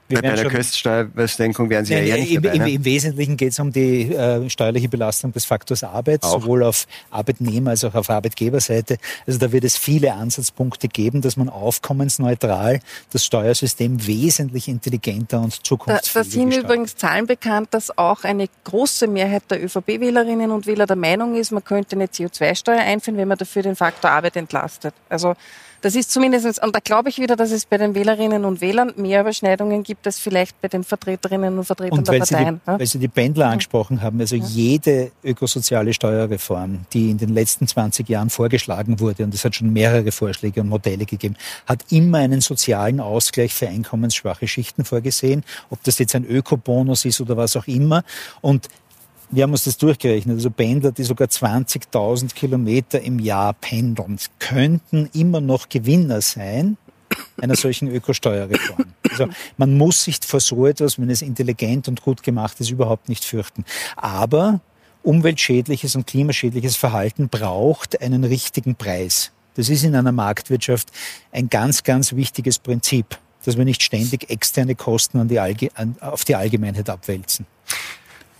Bei einer Köststeuersenkung werden Sie ja, ja nicht im, dabei, im, Im Wesentlichen geht es um die äh, steuerliche Belastung des Faktors Arbeit, auch. sowohl auf Arbeitnehmer- als auch auf Arbeitgeberseite. Also da wird es viele Ansatzpunkte geben, dass man aufkommensneutral das Steuersystem wesentlich intelligenter und zukunftsfähiger Da, da sind übrigens Zahlen bekannt, dass auch eine große Mehrheit der ÖVP-Wählerinnen und Wähler der Meinung ist, man könnte eine CO2-Steuer einführen, wenn man dafür den Faktor Arbeit entlastet. Also das ist zumindest, und da glaube ich wieder, dass es bei den Wählerinnen und Wählern mehr Überschneidungen gibt als vielleicht bei den Vertreterinnen und Vertretern und der Parteien. Sie die, weil Sie die Pendler angesprochen haben, also ja. jede ökosoziale Steuerreform, die in den letzten 20 Jahren vorgeschlagen wurde, und es hat schon mehrere Vorschläge und Modelle gegeben, hat immer einen sozialen Ausgleich für einkommensschwache Schichten vorgesehen, ob das jetzt ein Ökobonus ist oder was auch immer. Und wir haben uns das durchgerechnet. Also Pendler, die sogar 20.000 Kilometer im Jahr pendeln, könnten immer noch Gewinner sein einer solchen Ökosteuerreform. Also man muss sich vor so etwas, wenn es intelligent und gut gemacht ist, überhaupt nicht fürchten. Aber umweltschädliches und klimaschädliches Verhalten braucht einen richtigen Preis. Das ist in einer Marktwirtschaft ein ganz, ganz wichtiges Prinzip, dass wir nicht ständig externe Kosten an die an, auf die Allgemeinheit abwälzen.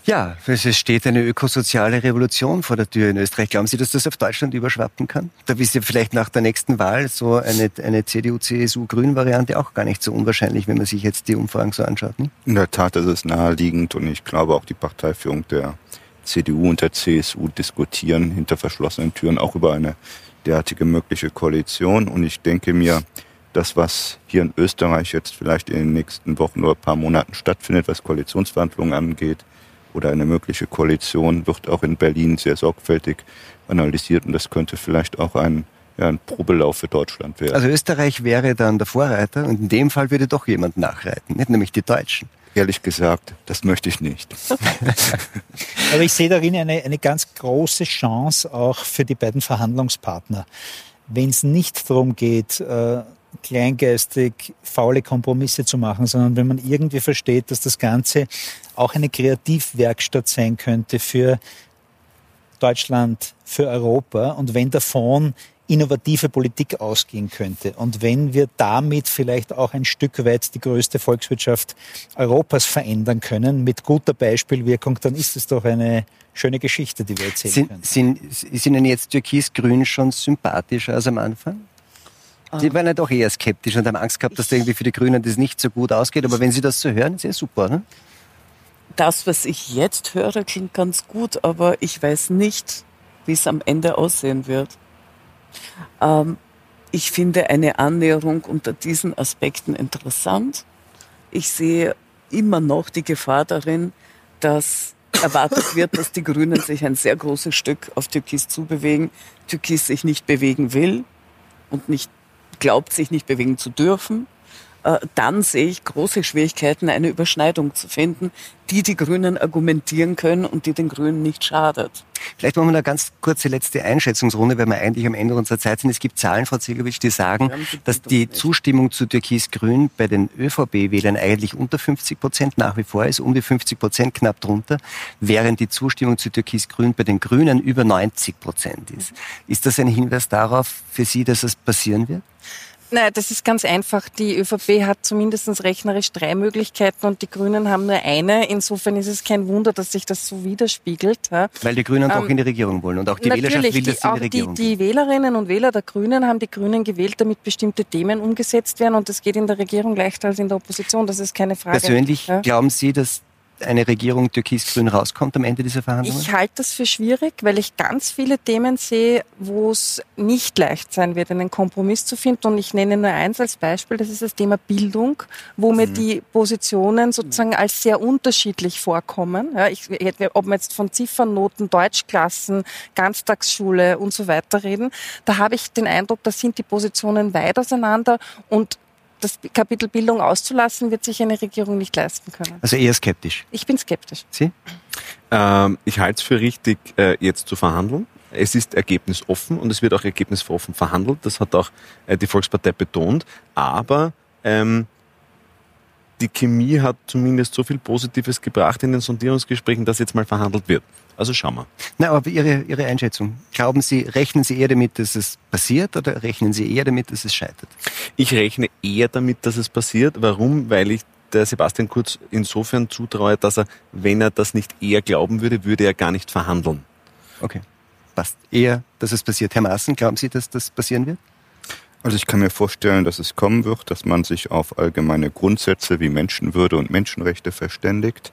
Ja, es steht eine ökosoziale Revolution vor der Tür in Österreich. Glauben Sie, dass das auf Deutschland überschwappen kann? Da ist ja vielleicht nach der nächsten Wahl so eine, eine CDU-CSU-Grün-Variante auch gar nicht so unwahrscheinlich, wenn man sich jetzt die Umfragen so anschaut. Ne? In der Tat ist es naheliegend und ich glaube auch die Parteiführung der CDU und der CSU diskutieren hinter verschlossenen Türen auch über eine derartige mögliche Koalition. Und ich denke mir, das, was hier in Österreich jetzt vielleicht in den nächsten Wochen oder ein paar Monaten stattfindet, was Koalitionsverhandlungen angeht, oder eine mögliche Koalition wird auch in Berlin sehr sorgfältig analysiert und das könnte vielleicht auch ein, ja, ein Probelauf für Deutschland werden. Also Österreich wäre dann der Vorreiter und in dem Fall würde doch jemand nachreiten, nicht nämlich die Deutschen. Ehrlich gesagt, das möchte ich nicht. [laughs] Aber ich sehe darin eine, eine ganz große Chance auch für die beiden Verhandlungspartner. Wenn es nicht darum geht, äh, kleingeistig faule Kompromisse zu machen, sondern wenn man irgendwie versteht, dass das Ganze auch eine Kreativwerkstatt sein könnte für Deutschland, für Europa und wenn davon innovative Politik ausgehen könnte. Und wenn wir damit vielleicht auch ein Stück weit die größte Volkswirtschaft Europas verändern können, mit guter Beispielwirkung, dann ist es doch eine schöne Geschichte, die wir erzählen sind, können. Sind, sind Ihnen jetzt Türkis-Grün schon sympathischer als am Anfang? Sie waren ja doch eher skeptisch und haben Angst gehabt, dass irgendwie für die Grünen das nicht so gut ausgeht. Aber wenn Sie das so hören, ja super. Ne? Das, was ich jetzt höre, klingt ganz gut, aber ich weiß nicht, wie es am Ende aussehen wird. Ähm, ich finde eine Annäherung unter diesen Aspekten interessant. Ich sehe immer noch die Gefahr darin, dass erwartet wird, dass die Grünen sich ein sehr großes Stück auf Türkis zubewegen, Türkis sich nicht bewegen will und nicht glaubt, sich nicht bewegen zu dürfen. Äh, dann sehe ich große Schwierigkeiten, eine Überschneidung zu finden, die die Grünen argumentieren können und die den Grünen nicht schadet. Vielleicht machen wir eine ganz kurze letzte Einschätzungsrunde, weil wir eigentlich am Ende unserer Zeit sind. Es gibt Zahlen, Frau Zegovic, die sagen, dass die Zustimmung zu Türkis-Grün bei den ÖVP-Wählern eigentlich unter 50 Prozent nach wie vor ist, um die 50 Prozent knapp drunter, während die Zustimmung zu Türkis-Grün bei den Grünen über 90 Prozent ist. Ist das ein Hinweis darauf für Sie, dass es passieren wird? Nein, das ist ganz einfach. Die ÖVP hat zumindest rechnerisch drei Möglichkeiten und die Grünen haben nur eine. Insofern ist es kein Wunder, dass sich das so widerspiegelt. Weil die Grünen ähm, doch in die Regierung wollen und auch die Wählerschaft will, dass sie in die Regierung die, die Wählerinnen und Wähler der Grünen haben die Grünen gewählt, damit bestimmte Themen umgesetzt werden und das geht in der Regierung leichter als in der Opposition. Das ist keine Frage. Persönlich ja? glauben Sie, dass eine Regierung türkis-grün rauskommt am Ende dieser Verhandlungen? Ich halte das für schwierig, weil ich ganz viele Themen sehe, wo es nicht leicht sein wird, einen Kompromiss zu finden. Und ich nenne nur eins als Beispiel, das ist das Thema Bildung, wo mir mhm. die Positionen sozusagen als sehr unterschiedlich vorkommen. Ja, ich, ob wir jetzt von Ziffernnoten, Deutschklassen, Ganztagsschule und so weiter reden, da habe ich den Eindruck, da sind die Positionen weit auseinander und das Kapitel Bildung auszulassen, wird sich eine Regierung nicht leisten können. Also eher skeptisch. Ich bin skeptisch. Sie? Ähm, ich halte es für richtig, äh, jetzt zu verhandeln. Es ist ergebnisoffen und es wird auch ergebnisoffen verhandelt. Das hat auch äh, die Volkspartei betont. Aber ähm, die Chemie hat zumindest so viel Positives gebracht in den Sondierungsgesprächen, dass jetzt mal verhandelt wird. Also schauen wir. Na, aber Ihre, Ihre Einschätzung. Glauben Sie, rechnen Sie eher damit, dass es passiert oder rechnen Sie eher damit, dass es scheitert? Ich rechne eher damit, dass es passiert. Warum? Weil ich der Sebastian Kurz insofern zutraue, dass er, wenn er das nicht eher glauben würde, würde er gar nicht verhandeln. Okay. Passt. Eher, dass es passiert. Herr Maaßen, glauben Sie, dass das passieren wird? Also ich kann mir vorstellen, dass es kommen wird, dass man sich auf allgemeine Grundsätze wie Menschenwürde und Menschenrechte verständigt.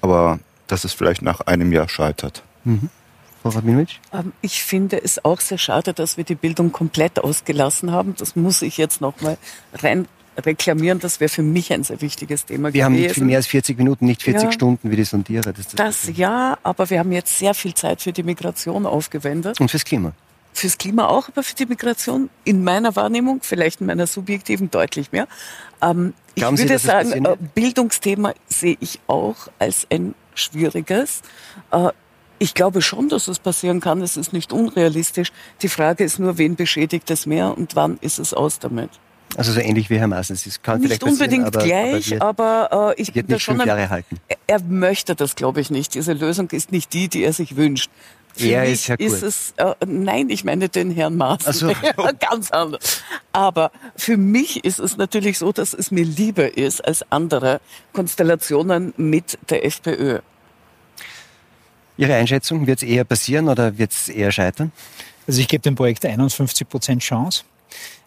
Aber dass es vielleicht nach einem Jahr scheitert. Mhm. Frau Rabinowitsch? Ähm, ich finde es auch sehr schade, dass wir die Bildung komplett ausgelassen haben. Das muss ich jetzt nochmal rein reklamieren. Das wäre für mich ein sehr wichtiges Thema wir gewesen. Wir haben nicht viel mehr als 40 Minuten, nicht 40 ja. Stunden wie die Sondierer. Das, das, das ja, aber wir haben jetzt sehr viel Zeit für die Migration aufgewendet. Und fürs Klima. Fürs Klima auch, aber für die Migration in meiner Wahrnehmung, vielleicht in meiner subjektiven deutlich mehr. Ähm, ich würde Sie, sagen, äh, Bildungsthema sehe ich auch als ein schwieriges. Äh, ich glaube schon, dass es passieren kann. Es ist nicht unrealistisch. Die Frage ist nur, wen beschädigt es mehr und wann ist es aus damit? Also so ähnlich wie Herr Maaßen. Es kann nicht unbedingt aber, gleich, aber, wird, aber äh, ich wird nicht fünf Jahre halten. Er möchte das, glaube ich, nicht. Diese Lösung ist nicht die, die er sich wünscht. Für er ist Herr ist es, äh, nein, ich meine den Herrn Maaßen. Also. [laughs] Ganz anders. Aber für mich ist es natürlich so, dass es mir lieber ist als andere Konstellationen mit der FPÖ. Ihre Einschätzung, wird es eher passieren oder wird es eher scheitern? Also ich gebe dem Projekt 51 Prozent Chance.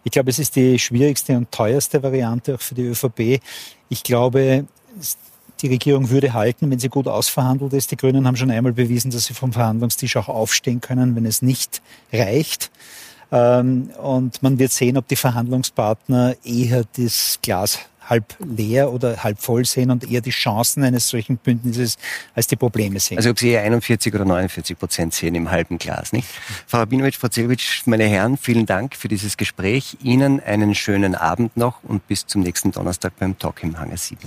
Ich glaube, es ist die schwierigste und teuerste Variante auch für die ÖVP. Ich glaube, die Regierung würde halten, wenn sie gut ausverhandelt ist. Die Grünen haben schon einmal bewiesen, dass sie vom Verhandlungstisch auch aufstehen können, wenn es nicht reicht. Ähm, und man wird sehen, ob die Verhandlungspartner eher das Glas halb leer oder halb voll sehen und eher die Chancen eines solchen Bündnisses als die Probleme sehen. Also ob Sie eher 41 oder 49 Prozent sehen im halben Glas, nicht? Frau Rabinowitsch, Frau Zelwitsch, meine Herren, vielen Dank für dieses Gespräch. Ihnen einen schönen Abend noch und bis zum nächsten Donnerstag beim Talk im Hangar 7.